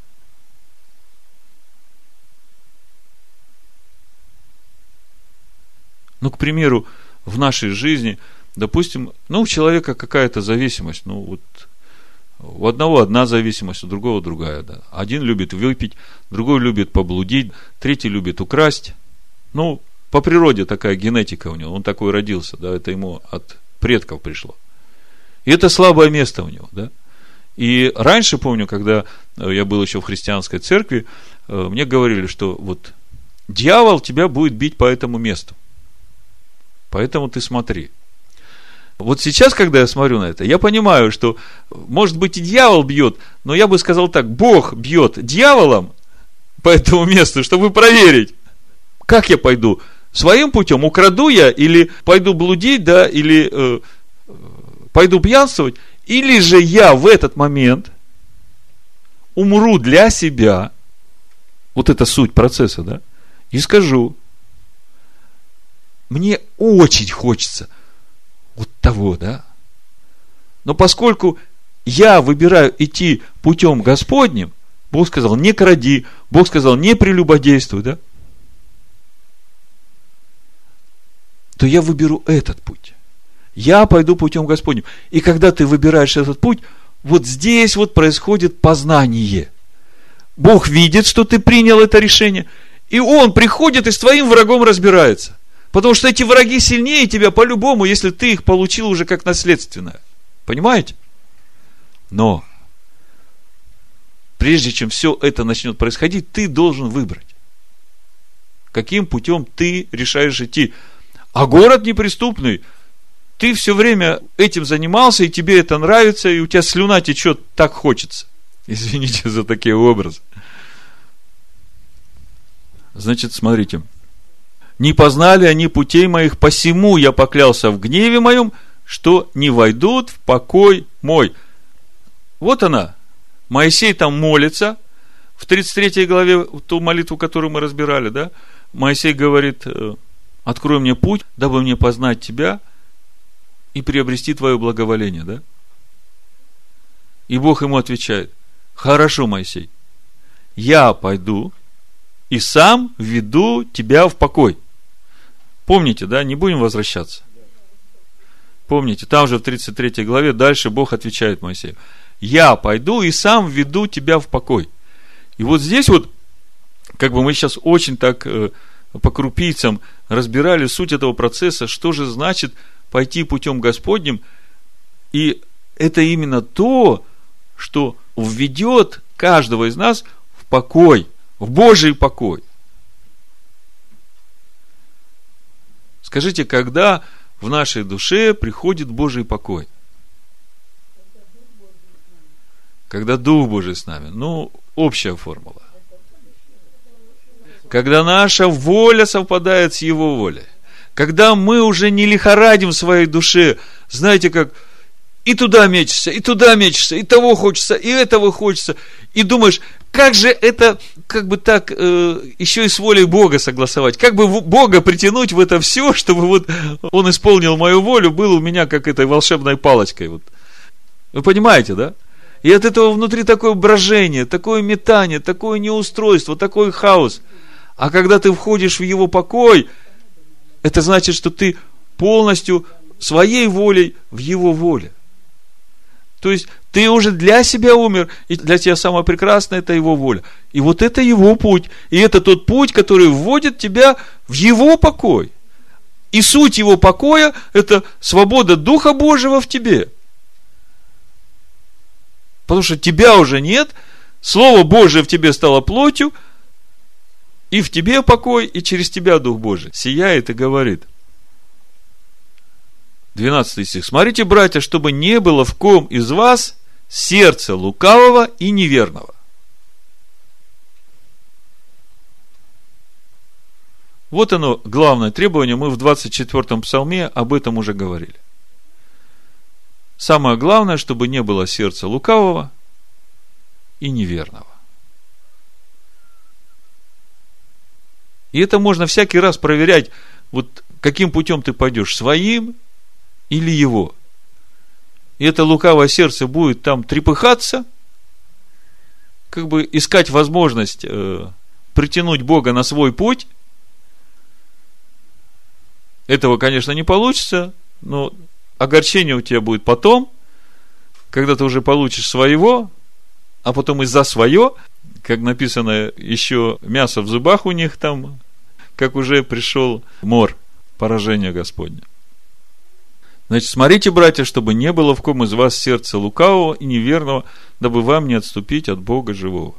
Ну, к примеру, в нашей жизни, допустим, ну, у человека какая-то зависимость, ну, вот у одного одна зависимость, у другого другая, да. Один любит выпить, другой любит поблудить, третий любит украсть. Ну, по природе такая генетика у него, он такой родился, да, это ему от предков пришло. И это слабое место у него, да. И раньше, помню, когда э, я был еще в христианской церкви, э, мне говорили, что вот дьявол тебя будет бить по этому месту. Поэтому ты смотри. Вот сейчас, когда я смотрю на это, я понимаю, что, может быть, и дьявол бьет, но я бы сказал так, Бог бьет дьяволом по этому месту, чтобы проверить, как я пойду, своим путем, украду я, или пойду блудить, да, или э, пойду пьянствовать, или же я в этот момент умру для себя, вот это суть процесса, да, и скажу, мне очень хочется вот того, да, но поскольку я выбираю идти путем Господним, Бог сказал, не кради, Бог сказал, не прелюбодействуй, да, то я выберу этот путь. Я пойду путем Господним. И когда ты выбираешь этот путь, вот здесь вот происходит познание. Бог видит, что ты принял это решение, и Он приходит и с твоим врагом разбирается. Потому что эти враги сильнее тебя по-любому, если ты их получил уже как наследственное. Понимаете? Но прежде чем все это начнет происходить, ты должен выбрать, каким путем ты решаешь идти. А город неприступный. Ты все время этим занимался, и тебе это нравится, и у тебя слюна течет, так хочется. Извините за такие образы. Значит, смотрите. Не познали они путей моих, посему я поклялся в гневе моем, что не войдут в покой мой. Вот она. Моисей там молится. В 33 главе, ту молитву, которую мы разбирали, да, Моисей говорит, э, открой мне путь, дабы мне познать тебя и приобрести твое благоволение, да? И Бог ему отвечает, хорошо, Моисей, я пойду и сам веду тебя в покой. Помните, да, не будем возвращаться. Помните, там же в 33 главе дальше Бог отвечает Моисею, я пойду и сам веду тебя в покой. И вот здесь вот, как бы мы сейчас очень так э, по крупицам разбирали суть этого процесса, что же значит пойти путем Господним. И это именно то, что введет каждого из нас в покой, в Божий покой. Скажите, когда в нашей душе приходит Божий покой? Когда Дух Божий с нами. Ну, общая формула. Когда наша воля совпадает с Его волей. Когда мы уже не лихорадим в своей душе, знаете, как и туда мечешься, и туда мечешься, и того хочется, и этого хочется. И думаешь, как же это, как бы так, э, еще и с волей Бога согласовать? Как бы Бога притянуть в это все, чтобы вот Он исполнил мою волю, был у меня как этой волшебной палочкой. Вот. Вы понимаете, да? И от этого внутри такое брожение, такое метание, такое неустройство, такой хаос. А когда ты входишь в его покой, это значит, что ты полностью своей волей в его воле. То есть ты уже для себя умер, и для тебя самое прекрасное это его воля. И вот это его путь. И это тот путь, который вводит тебя в его покой. И суть его покоя – это свобода Духа Божьего в тебе. Потому что тебя уже нет, Слово Божие в тебе стало плотью, и в тебе покой, и через тебя Дух Божий сияет и говорит. 12 стих. Смотрите, братья, чтобы не было в ком из вас сердца лукавого и неверного. Вот оно, главное требование, мы в 24-м псалме об этом уже говорили. Самое главное, чтобы не было сердца лукавого и неверного. И это можно всякий раз проверять, вот каким путем ты пойдешь, своим или его. И это лукавое сердце будет там трепыхаться, как бы искать возможность э, притянуть Бога на свой путь. Этого, конечно, не получится, но огорчение у тебя будет потом, когда ты уже получишь своего, а потом из-за свое, как написано, еще мясо в зубах у них там, как уже пришел мор, поражение Господне. Значит, смотрите, братья, чтобы не было в ком из вас сердца лукавого и неверного, дабы вам не отступить от Бога живого.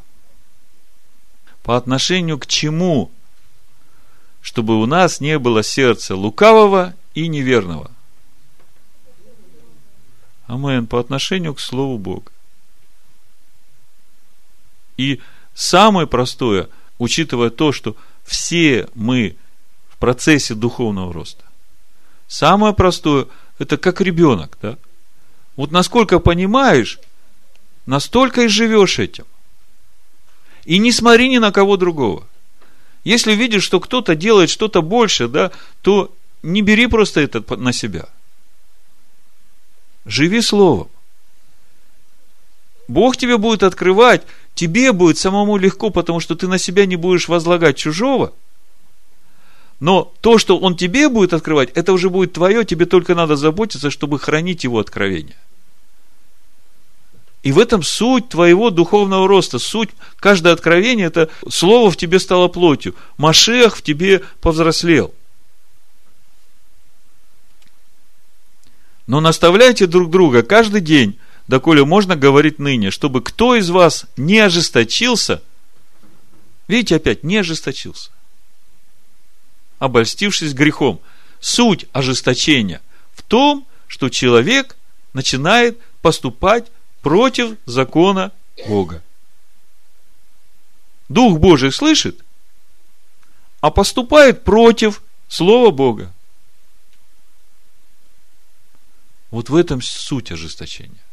По отношению к чему? Чтобы у нас не было сердца лукавого и неверного. Амен. По отношению к Слову Бога. И самое простое, учитывая то, что все мы в процессе духовного роста, самое простое – это как ребенок, да? Вот насколько понимаешь, настолько и живешь этим. И не смотри ни на кого другого. Если видишь, что кто-то делает что-то больше, да, то не бери просто это на себя. Живи словом. Бог тебе будет открывать, тебе будет самому легко, потому что ты на себя не будешь возлагать чужого – но то, что он тебе будет открывать, это уже будет твое, тебе только надо заботиться, чтобы хранить его откровение. И в этом суть твоего духовного роста, суть каждое откровение, это слово в тебе стало плотью. Машех в тебе повзрослел. Но наставляйте друг друга каждый день, доколе можно говорить ныне, чтобы кто из вас не ожесточился, видите опять, не ожесточился обольстившись грехом. Суть ожесточения в том, что человек начинает поступать против закона Бога. Дух Божий слышит, а поступает против Слова Бога. Вот в этом суть ожесточения.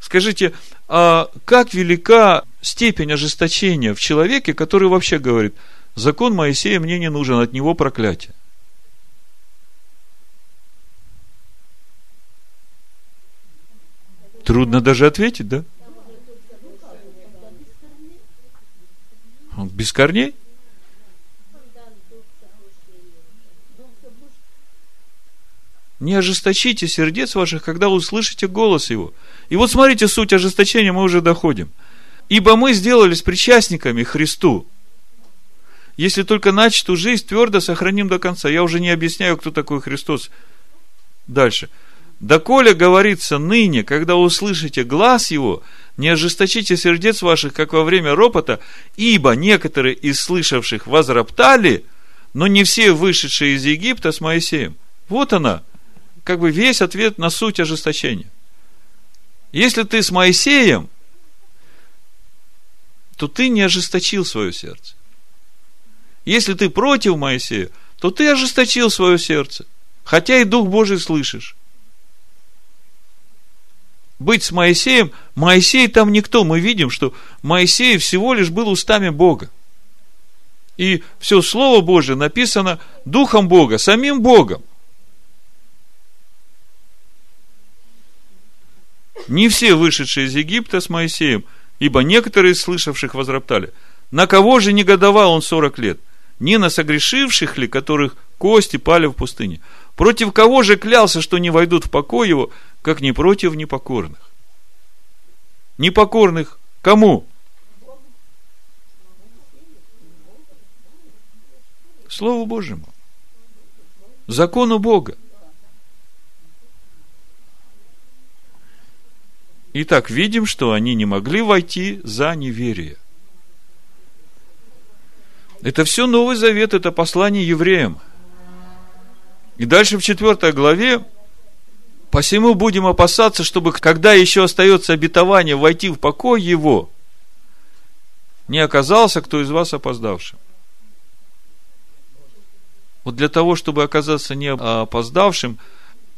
Скажите, а как велика степень ожесточения в человеке, который вообще говорит – Закон Моисея мне не нужен, от него проклятие. Трудно даже ответить, да? Он без корней? Не ожесточите сердец ваших, когда услышите голос его. И вот смотрите, суть ожесточения мы уже доходим. Ибо мы сделались причастниками Христу, если только начатую жизнь твердо сохраним до конца. Я уже не объясняю, кто такой Христос. Дальше. Доколе говорится ныне, когда услышите глаз его, не ожесточите сердец ваших, как во время ропота, ибо некоторые из слышавших возроптали, но не все вышедшие из Египта с Моисеем. Вот она, как бы весь ответ на суть ожесточения. Если ты с Моисеем, то ты не ожесточил свое сердце. Если ты против Моисея, то ты ожесточил свое сердце. Хотя и Дух Божий слышишь. Быть с Моисеем, Моисей там никто. Мы видим, что Моисей всего лишь был устами Бога. И все Слово Божие написано Духом Бога, самим Богом. Не все вышедшие из Египта с Моисеем, ибо некоторые из слышавших возроптали. На кого же негодовал он сорок лет? Не на согрешивших ли, которых кости пали в пустыне? Против кого же клялся, что не войдут в покой его, как не против непокорных? Непокорных кому? Слову Божьему. Закону Бога. Итак, видим, что они не могли войти за неверие. Это все Новый Завет, это послание евреям. И дальше в четвертой главе Посему будем опасаться, чтобы, когда еще остается обетование войти в покой его, не оказался кто из вас опоздавшим. Вот для того, чтобы оказаться не опоздавшим,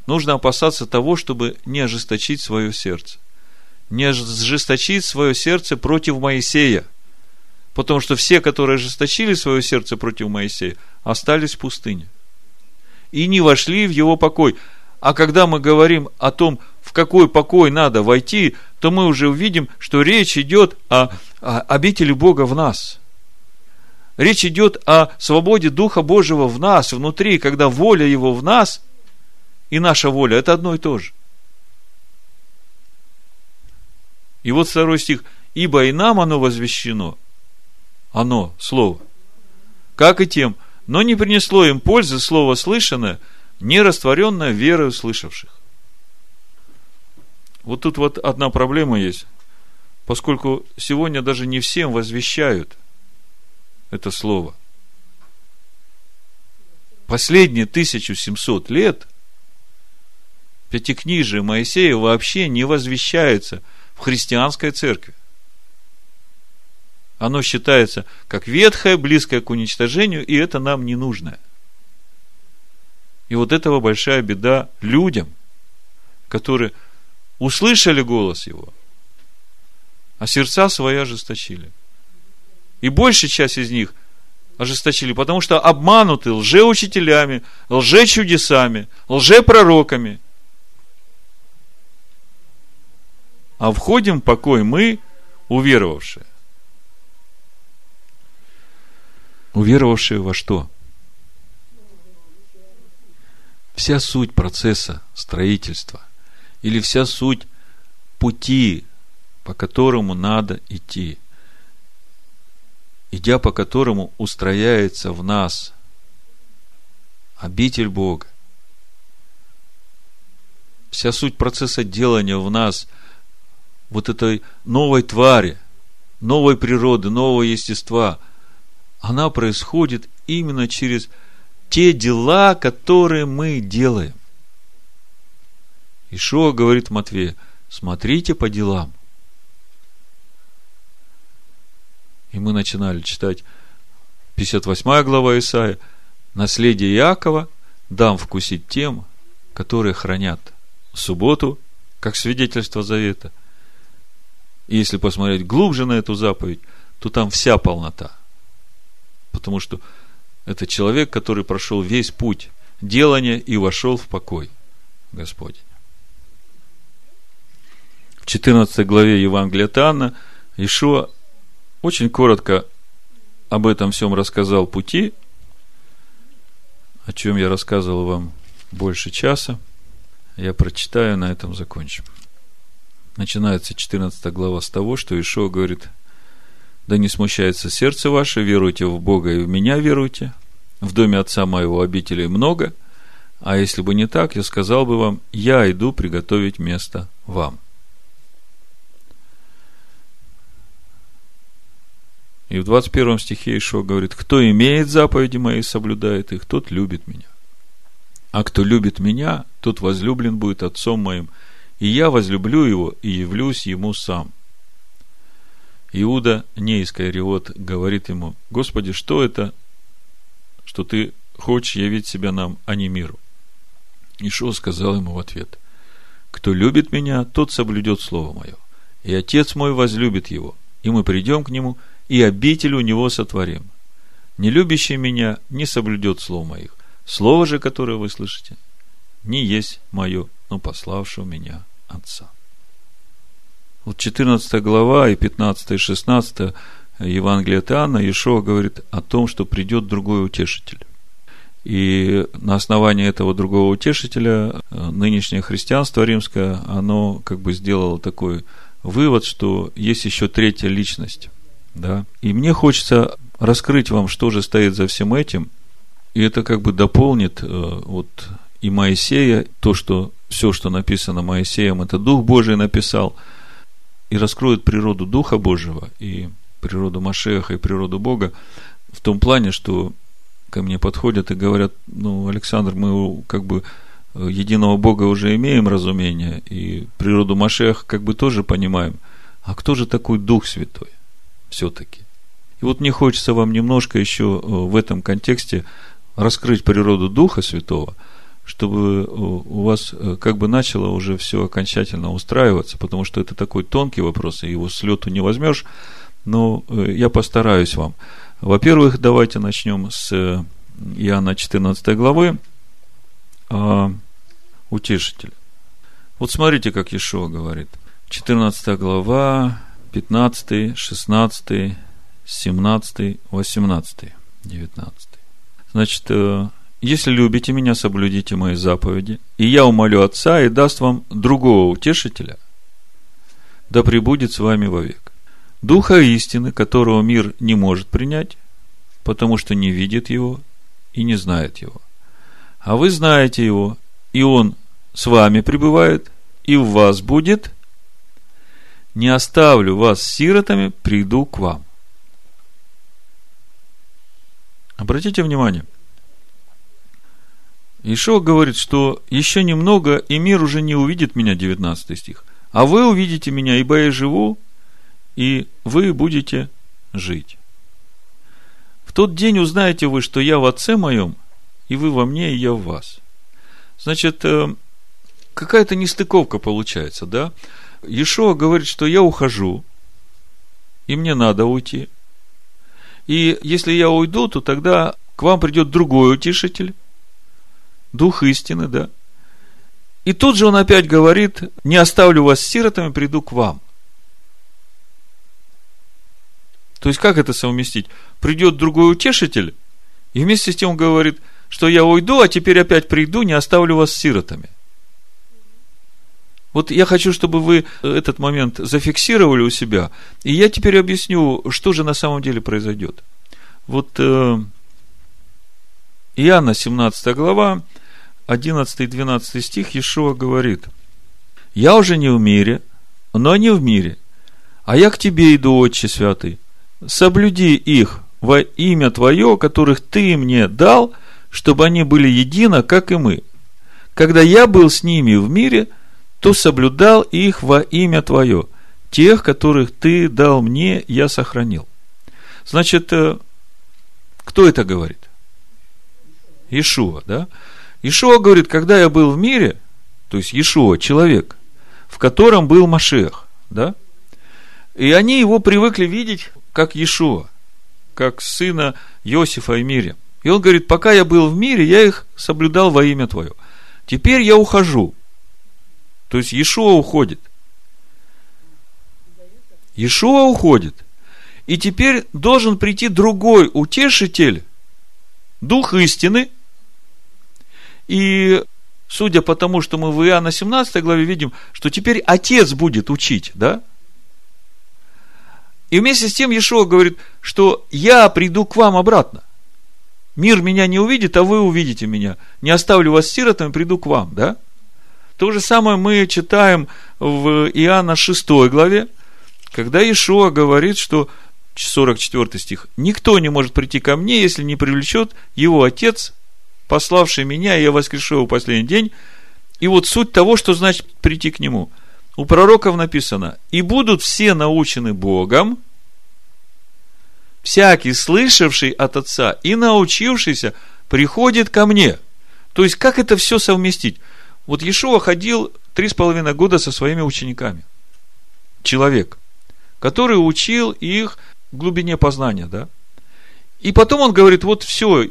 нужно опасаться того, чтобы не ожесточить свое сердце не ожесточить свое сердце против Моисея. Потому что все, которые ожесточили свое сердце против Моисея, остались в пустыне. И не вошли в его покой. А когда мы говорим о том, в какой покой надо войти, то мы уже увидим, что речь идет о, о обители Бога в нас. Речь идет о свободе Духа Божьего в нас, внутри, когда воля Его в нас и наша воля – это одно и то же. И вот второй стих. Ибо и нам оно возвещено. Оно, слово. Как и тем. Но не принесло им пользы слово слышанное, не растворенное верою слышавших. Вот тут вот одна проблема есть. Поскольку сегодня даже не всем возвещают это слово. Последние 1700 лет Пятикнижие Моисея вообще не возвещается – христианской церкви. Оно считается как ветхое, близкое к уничтожению, и это нам не нужно. И вот этого большая беда людям, которые услышали голос его, а сердца свои ожесточили. И большая часть из них ожесточили, потому что обмануты лжеучителями, лжечудесами, лжепророками – а входим в покой мы, уверовавшие. Уверовавшие во что? Вся суть процесса строительства или вся суть пути, по которому надо идти, идя по которому устрояется в нас обитель Бога. Вся суть процесса делания в нас – вот этой новой твари, новой природы, нового естества, она происходит именно через те дела, которые мы делаем. Ишуа говорит Матвею, смотрите по делам. И мы начинали читать 58 глава Исаия, наследие Иакова дам вкусить тем, которые хранят субботу, как свидетельство завета – и если посмотреть глубже на эту заповедь, то там вся полнота. Потому что это человек, который прошел весь путь делания и вошел в покой Господень. В 14 главе Евангелия Танна Ишуа очень коротко об этом всем рассказал пути, о чем я рассказывал вам больше часа. Я прочитаю, на этом закончим начинается 14 глава с того, что Ишо говорит, да не смущается сердце ваше, веруйте в Бога и в меня веруйте. В доме отца моего обителей много, а если бы не так, я сказал бы вам, я иду приготовить место вам. И в 21 стихе Ишо говорит, кто имеет заповеди мои и соблюдает их, тот любит меня. А кто любит меня, тот возлюблен будет отцом моим – и я возлюблю его и явлюсь ему сам. Иуда, не Искариот, говорит ему, Господи, что это, что ты хочешь явить себя нам, а не миру? Ишуа сказал ему в ответ, кто любит меня, тот соблюдет слово мое, и отец мой возлюбит его, и мы придем к нему, и обитель у него сотворим. Не любящий меня не соблюдет слов моих. Слово же, которое вы слышите, не есть мое, но пославшего меня Отца. Вот 14 глава и 15 и 16 Евангелия от Иоанна Иешуа говорит о том, что придет другой утешитель. И на основании этого другого утешителя э, нынешнее христианство римское, оно как бы сделало такой вывод, что есть еще третья личность. Да? И мне хочется раскрыть вам, что же стоит за всем этим. И это как бы дополнит э, вот и Моисея, то, что все, что написано Моисеем, это Дух Божий написал, и раскроет природу Духа Божьего, и природу Машеха, и природу Бога, в том плане, что ко мне подходят и говорят, ну, Александр, мы как бы э, единого Бога уже имеем разумение, и природу Машеха как бы тоже понимаем. А кто же такой Дух Святой все-таки? И вот мне хочется вам немножко еще э, в этом контексте раскрыть природу Духа Святого, чтобы э, у вас э, как бы начало уже все окончательно устраиваться, потому что это такой тонкий вопрос, и его с лету не возьмешь, но я постараюсь вам. Во-первых, давайте начнем с Иоанна 14 главы, а, утешитель. Вот смотрите, как Ишуа говорит. 14 глава, 15, 16, 17, 18, 19. Значит, э, если любите меня, соблюдите мои заповеди, и я умолю Отца и даст вам другого утешителя, да пребудет с вами вовек. Духа истины, которого мир не может принять, потому что не видит его и не знает его. А вы знаете его, и он с вами пребывает, и в вас будет. Не оставлю вас сиротами, приду к вам. Обратите внимание, Ишо говорит, что еще немного, и мир уже не увидит меня, 19 стих. А вы увидите меня, ибо я живу, и вы будете жить. В тот день узнаете вы, что я в Отце моем, и вы во мне, и я в вас. Значит, э, какая-то нестыковка получается, да? Ешо говорит, что я ухожу, и мне надо уйти – и если я уйду, то тогда к вам придет другой утешитель, дух истины, да. И тут же он опять говорит, не оставлю вас сиротами, приду к вам. То есть, как это совместить? Придет другой утешитель, и вместе с тем он говорит, что я уйду, а теперь опять приду, не оставлю вас сиротами – вот я хочу, чтобы вы этот момент зафиксировали у себя. И я теперь объясню, что же на самом деле произойдет. Вот э, Иоанна 17 глава, 11 и 12 стих, Иешуа говорит, «Я уже не в мире, но они в мире, а я к тебе иду, Отче Святый, соблюди их во имя Твое, которых Ты мне дал, чтобы они были едино, как и мы. Когда я был с ними в мире – то соблюдал их во имя Твое. Тех, которых Ты дал мне, я сохранил. Значит, э, кто это говорит? Ишуа, да? Ишуа говорит, когда я был в мире, то есть Ишуа, человек, в котором был Машех, да? И они его привыкли видеть как Ишуа, как сына Иосифа и Мире. И он говорит, пока я был в мире, я их соблюдал во имя Твое. Теперь я ухожу. То есть Иешуа уходит. Иешуа уходит. И теперь должен прийти другой утешитель, Дух истины. И судя по тому, что мы в Иоанна 17 главе видим, что теперь Отец будет учить, да? И вместе с тем Иешуа говорит, что я приду к вам обратно. Мир меня не увидит, а вы увидите меня. Не оставлю вас сиротами, приду к вам, да? То же самое мы читаем в Иоанна 6 главе, когда Ишуа говорит, что 44 стих, «Никто не может прийти ко мне, если не привлечет его Отец, пославший меня, и я воскрешу его в последний день». И вот суть того, что значит прийти к Нему. У пророков написано, и будут все научены Богом, всякий, слышавший от Отца и научившийся, приходит ко мне. То есть, как это все совместить? Вот Иешуа ходил три с половиной года со своими учениками. Человек, который учил их глубине познания, да? И потом он говорит, вот все,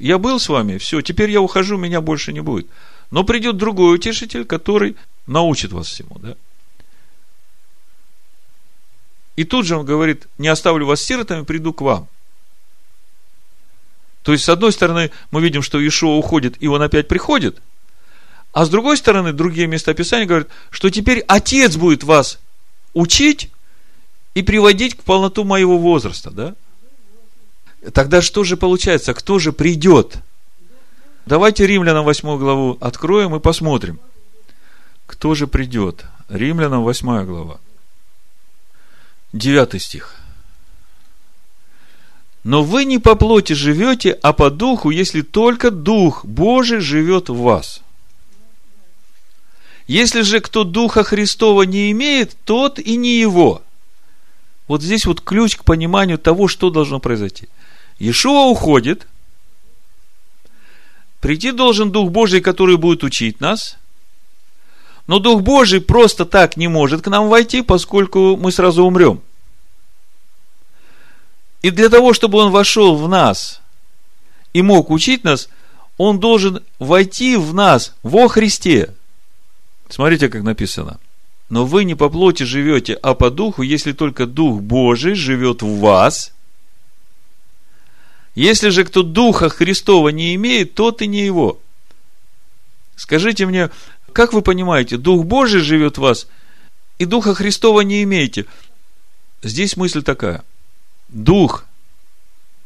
я был с вами, все, теперь я ухожу, меня больше не будет. Но придет другой утешитель, который научит вас всему, да? И тут же он говорит, не оставлю вас сиротами, приду к вам. То есть, с одной стороны, мы видим, что Ишуа уходит, и он опять приходит. А с другой стороны, другие местописания говорят, что теперь Отец будет вас учить и приводить к полноту моего возраста, да? Тогда что же получается? Кто же придет? Давайте Римлянам 8 главу откроем и посмотрим. Кто же придет? Римлянам 8 глава. 9 стих. Но вы не по плоти живете, а по духу, если только Дух Божий живет в вас. Если же кто Духа Христова не имеет, тот и не его. Вот здесь вот ключ к пониманию того, что должно произойти. Иешуа уходит, прийти должен Дух Божий, который будет учить нас, но Дух Божий просто так не может к нам войти, поскольку мы сразу умрем – и для того, чтобы он вошел в нас и мог учить нас, он должен войти в нас во Христе. Смотрите, как написано. Но вы не по плоти живете, а по духу, если только Дух Божий живет в вас. Если же кто Духа Христова не имеет, тот и не его. Скажите мне, как вы понимаете, Дух Божий живет в вас, и Духа Христова не имеете? Здесь мысль такая – дух,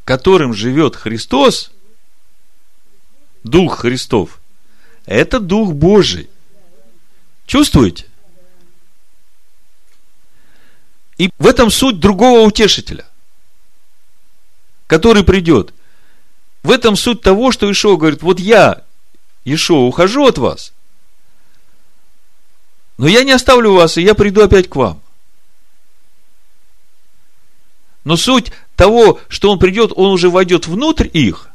которым живет Христос, дух Христов, это дух Божий. Чувствуете? И в этом суть другого утешителя, который придет. В этом суть того, что Ишо говорит, вот я, Ишо, ухожу от вас, но я не оставлю вас, и я приду опять к вам. Но суть того, что он придет, он уже войдет внутрь их,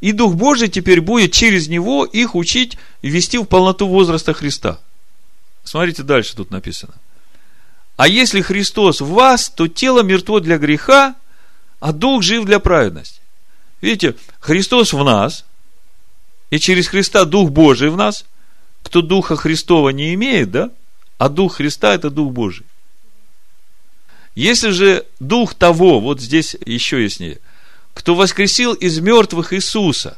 и Дух Божий теперь будет через него их учить и вести в полноту возраста Христа. Смотрите, дальше тут написано. А если Христос в вас, то тело мертво для греха, а Дух жив для праведности. Видите, Христос в нас, и через Христа Дух Божий в нас. Кто Духа Христова не имеет, да? А Дух Христа – это Дух Божий. Если же дух того, вот здесь еще яснее, кто воскресил из мертвых Иисуса,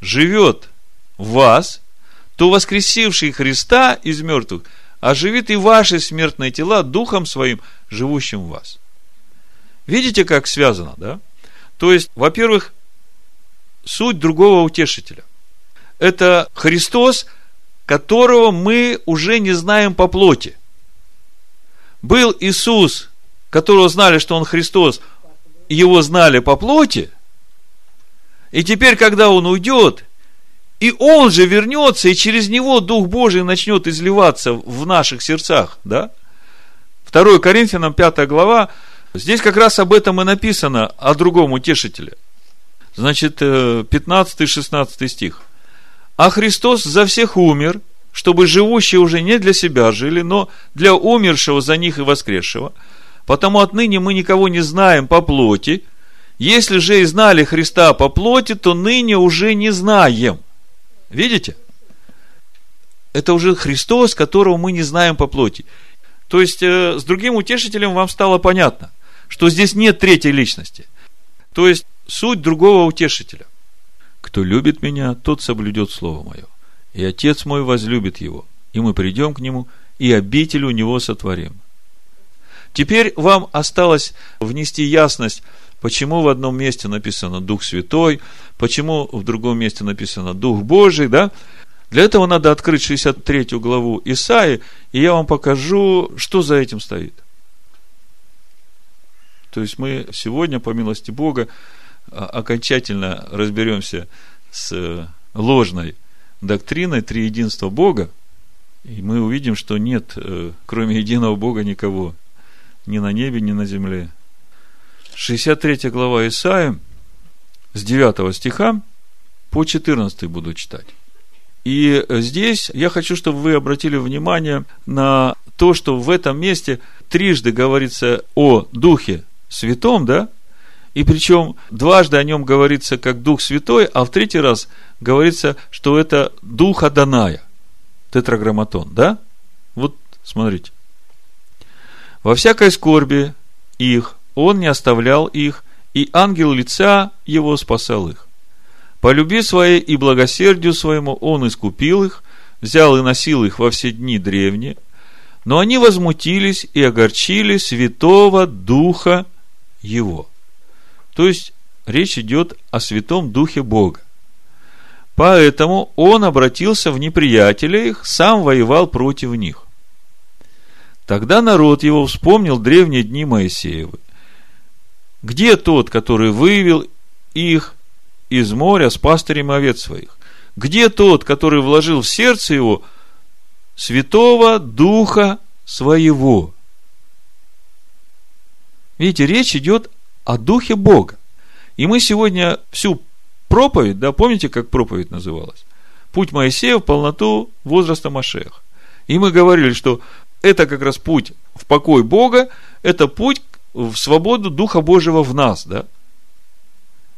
живет в вас, то воскресивший Христа из мертвых оживит и ваши смертные тела духом своим, живущим в вас. Видите, как связано, да? То есть, во-первых, суть другого утешителя. Это Христос, которого мы уже не знаем по плоти – был Иисус, которого знали, что Он Христос, его знали по плоти, и теперь, когда Он уйдет, и Он же вернется, и через Него Дух Божий начнет изливаться в наших сердцах, да? 2 Коринфянам 5 глава, здесь как раз об этом и написано, о другом утешителе. Значит, 15-16 э, стих. А Христос за всех умер – чтобы живущие уже не для себя жили, но для умершего за них и воскресшего. Потому отныне мы никого не знаем по плоти. Если же и знали Христа по плоти, то ныне уже не знаем. Видите? Это уже Христос, которого мы не знаем по плоти. То есть, э, с другим утешителем вам стало понятно, что здесь нет третьей личности. То есть, суть другого утешителя. Кто любит меня, тот соблюдет Слово Мое и Отец мой возлюбит его, и мы придем к нему, и обитель у него сотворим. Теперь вам осталось внести ясность, почему в одном месте написано Дух Святой, почему в другом месте написано Дух Божий, да? Для этого надо открыть 63 главу Исаи, и я вам покажу, что за этим стоит. То есть мы сегодня, по милости Бога, окончательно разберемся с ложной доктриной триединства Бога, и мы увидим, что нет, э, кроме единого Бога, никого. Ни на небе, ни на земле. 63 глава Исаия, с 9 стиха по 14 буду читать. И здесь я хочу, чтобы вы обратили внимание на то, что в этом месте трижды говорится о Духе Святом, да? И причем дважды о нем говорится как Дух Святой, а в третий раз говорится, что это Дух Аданая тетраграмматон, да? Вот, смотрите. Во всякой скорби их он не оставлял их, и ангел лица его спасал их. По любви своей и благосердию своему он искупил их, взял и носил их во все дни древние, но они возмутились и огорчили Святого Духа Его. То есть, речь идет о Святом Духе Бога. Поэтому он обратился в неприятеля их, сам воевал против них. Тогда народ его вспомнил древние дни Моисеевы. Где тот, который вывел их из моря с пастырем овец своих? Где тот, который вложил в сердце его Святого Духа Своего? Видите, речь идет о Духе Бога. И мы сегодня всю проповедь, да, помните, как проповедь называлась? Путь Моисея в полноту возраста Машех. И мы говорили, что это как раз путь в покой Бога, это путь в свободу Духа Божьего в нас, да?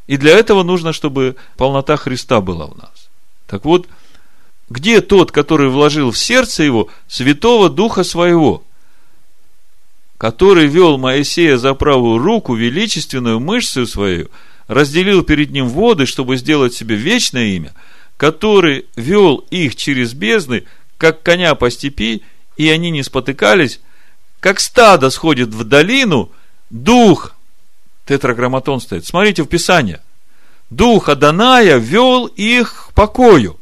И для этого нужно, чтобы полнота Христа была в нас. Так вот, где тот, который вложил в сердце его Святого Духа Своего, который вел Моисея за правую руку, величественную мышцу свою – разделил перед ним воды, чтобы сделать себе вечное имя, который вел их через бездны, как коня по степи, и они не спотыкались, как стадо сходит в долину, дух, тетраграмматон стоит, смотрите в Писание, дух Аданая вел их к покою.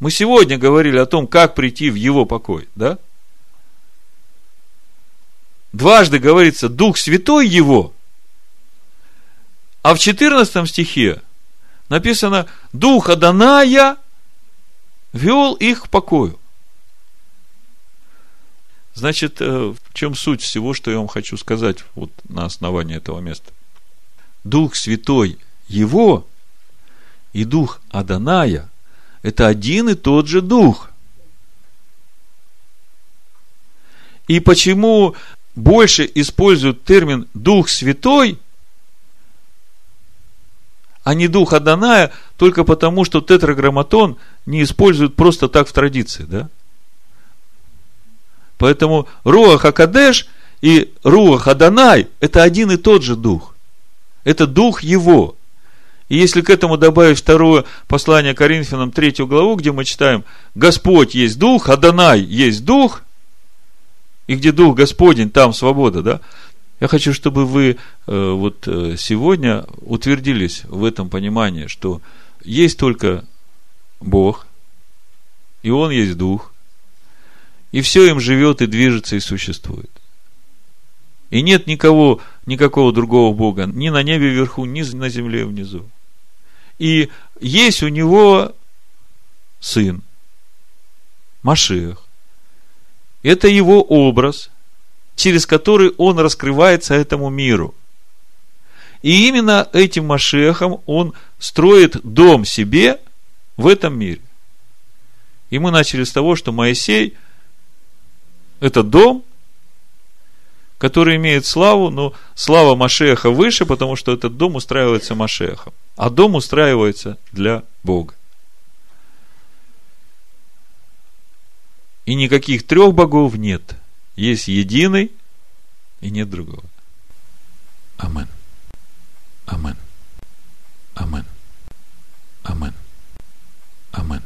Мы сегодня говорили о том, как прийти в его покой, да? Дважды говорится Дух Святой его, а в 14 стихе написано Дух Аданая вел их к покою. Значит, э, в чем суть всего, что я вам хочу сказать вот на основании этого места? Дух Святой его и Дух Аданая – это один и тот же Дух. И почему больше используют термин Дух Святой, а не Дух Аданая, только потому, что тетраграмматон не используют просто так в традиции, да? Поэтому Руах Акадеш и Руах Аданай – это один и тот же Дух. Это Дух Его. И если к этому добавить второе послание Коринфянам, третью главу, где мы читаем «Господь есть Дух, Аданай есть Дух», и где Дух Господень, там свобода, да? Я хочу, чтобы вы э, вот э, сегодня утвердились в этом понимании, что есть только Бог, и Он есть Дух, и все им живет и движется и существует. И нет никого, никакого другого Бога, ни на небе вверху, ни на земле внизу. И есть у него сын, Машех, это его образ, через который он раскрывается этому миру. И именно этим Машехом он строит дом себе в этом мире. И мы начали с того, что Моисей – это дом, который имеет славу, но слава Машеха выше, потому что этот дом устраивается Машехом. А дом устраивается для Бога. И никаких трех богов нет. Есть единый и нет другого. Амен. Амен. Амен. Амен. Амен.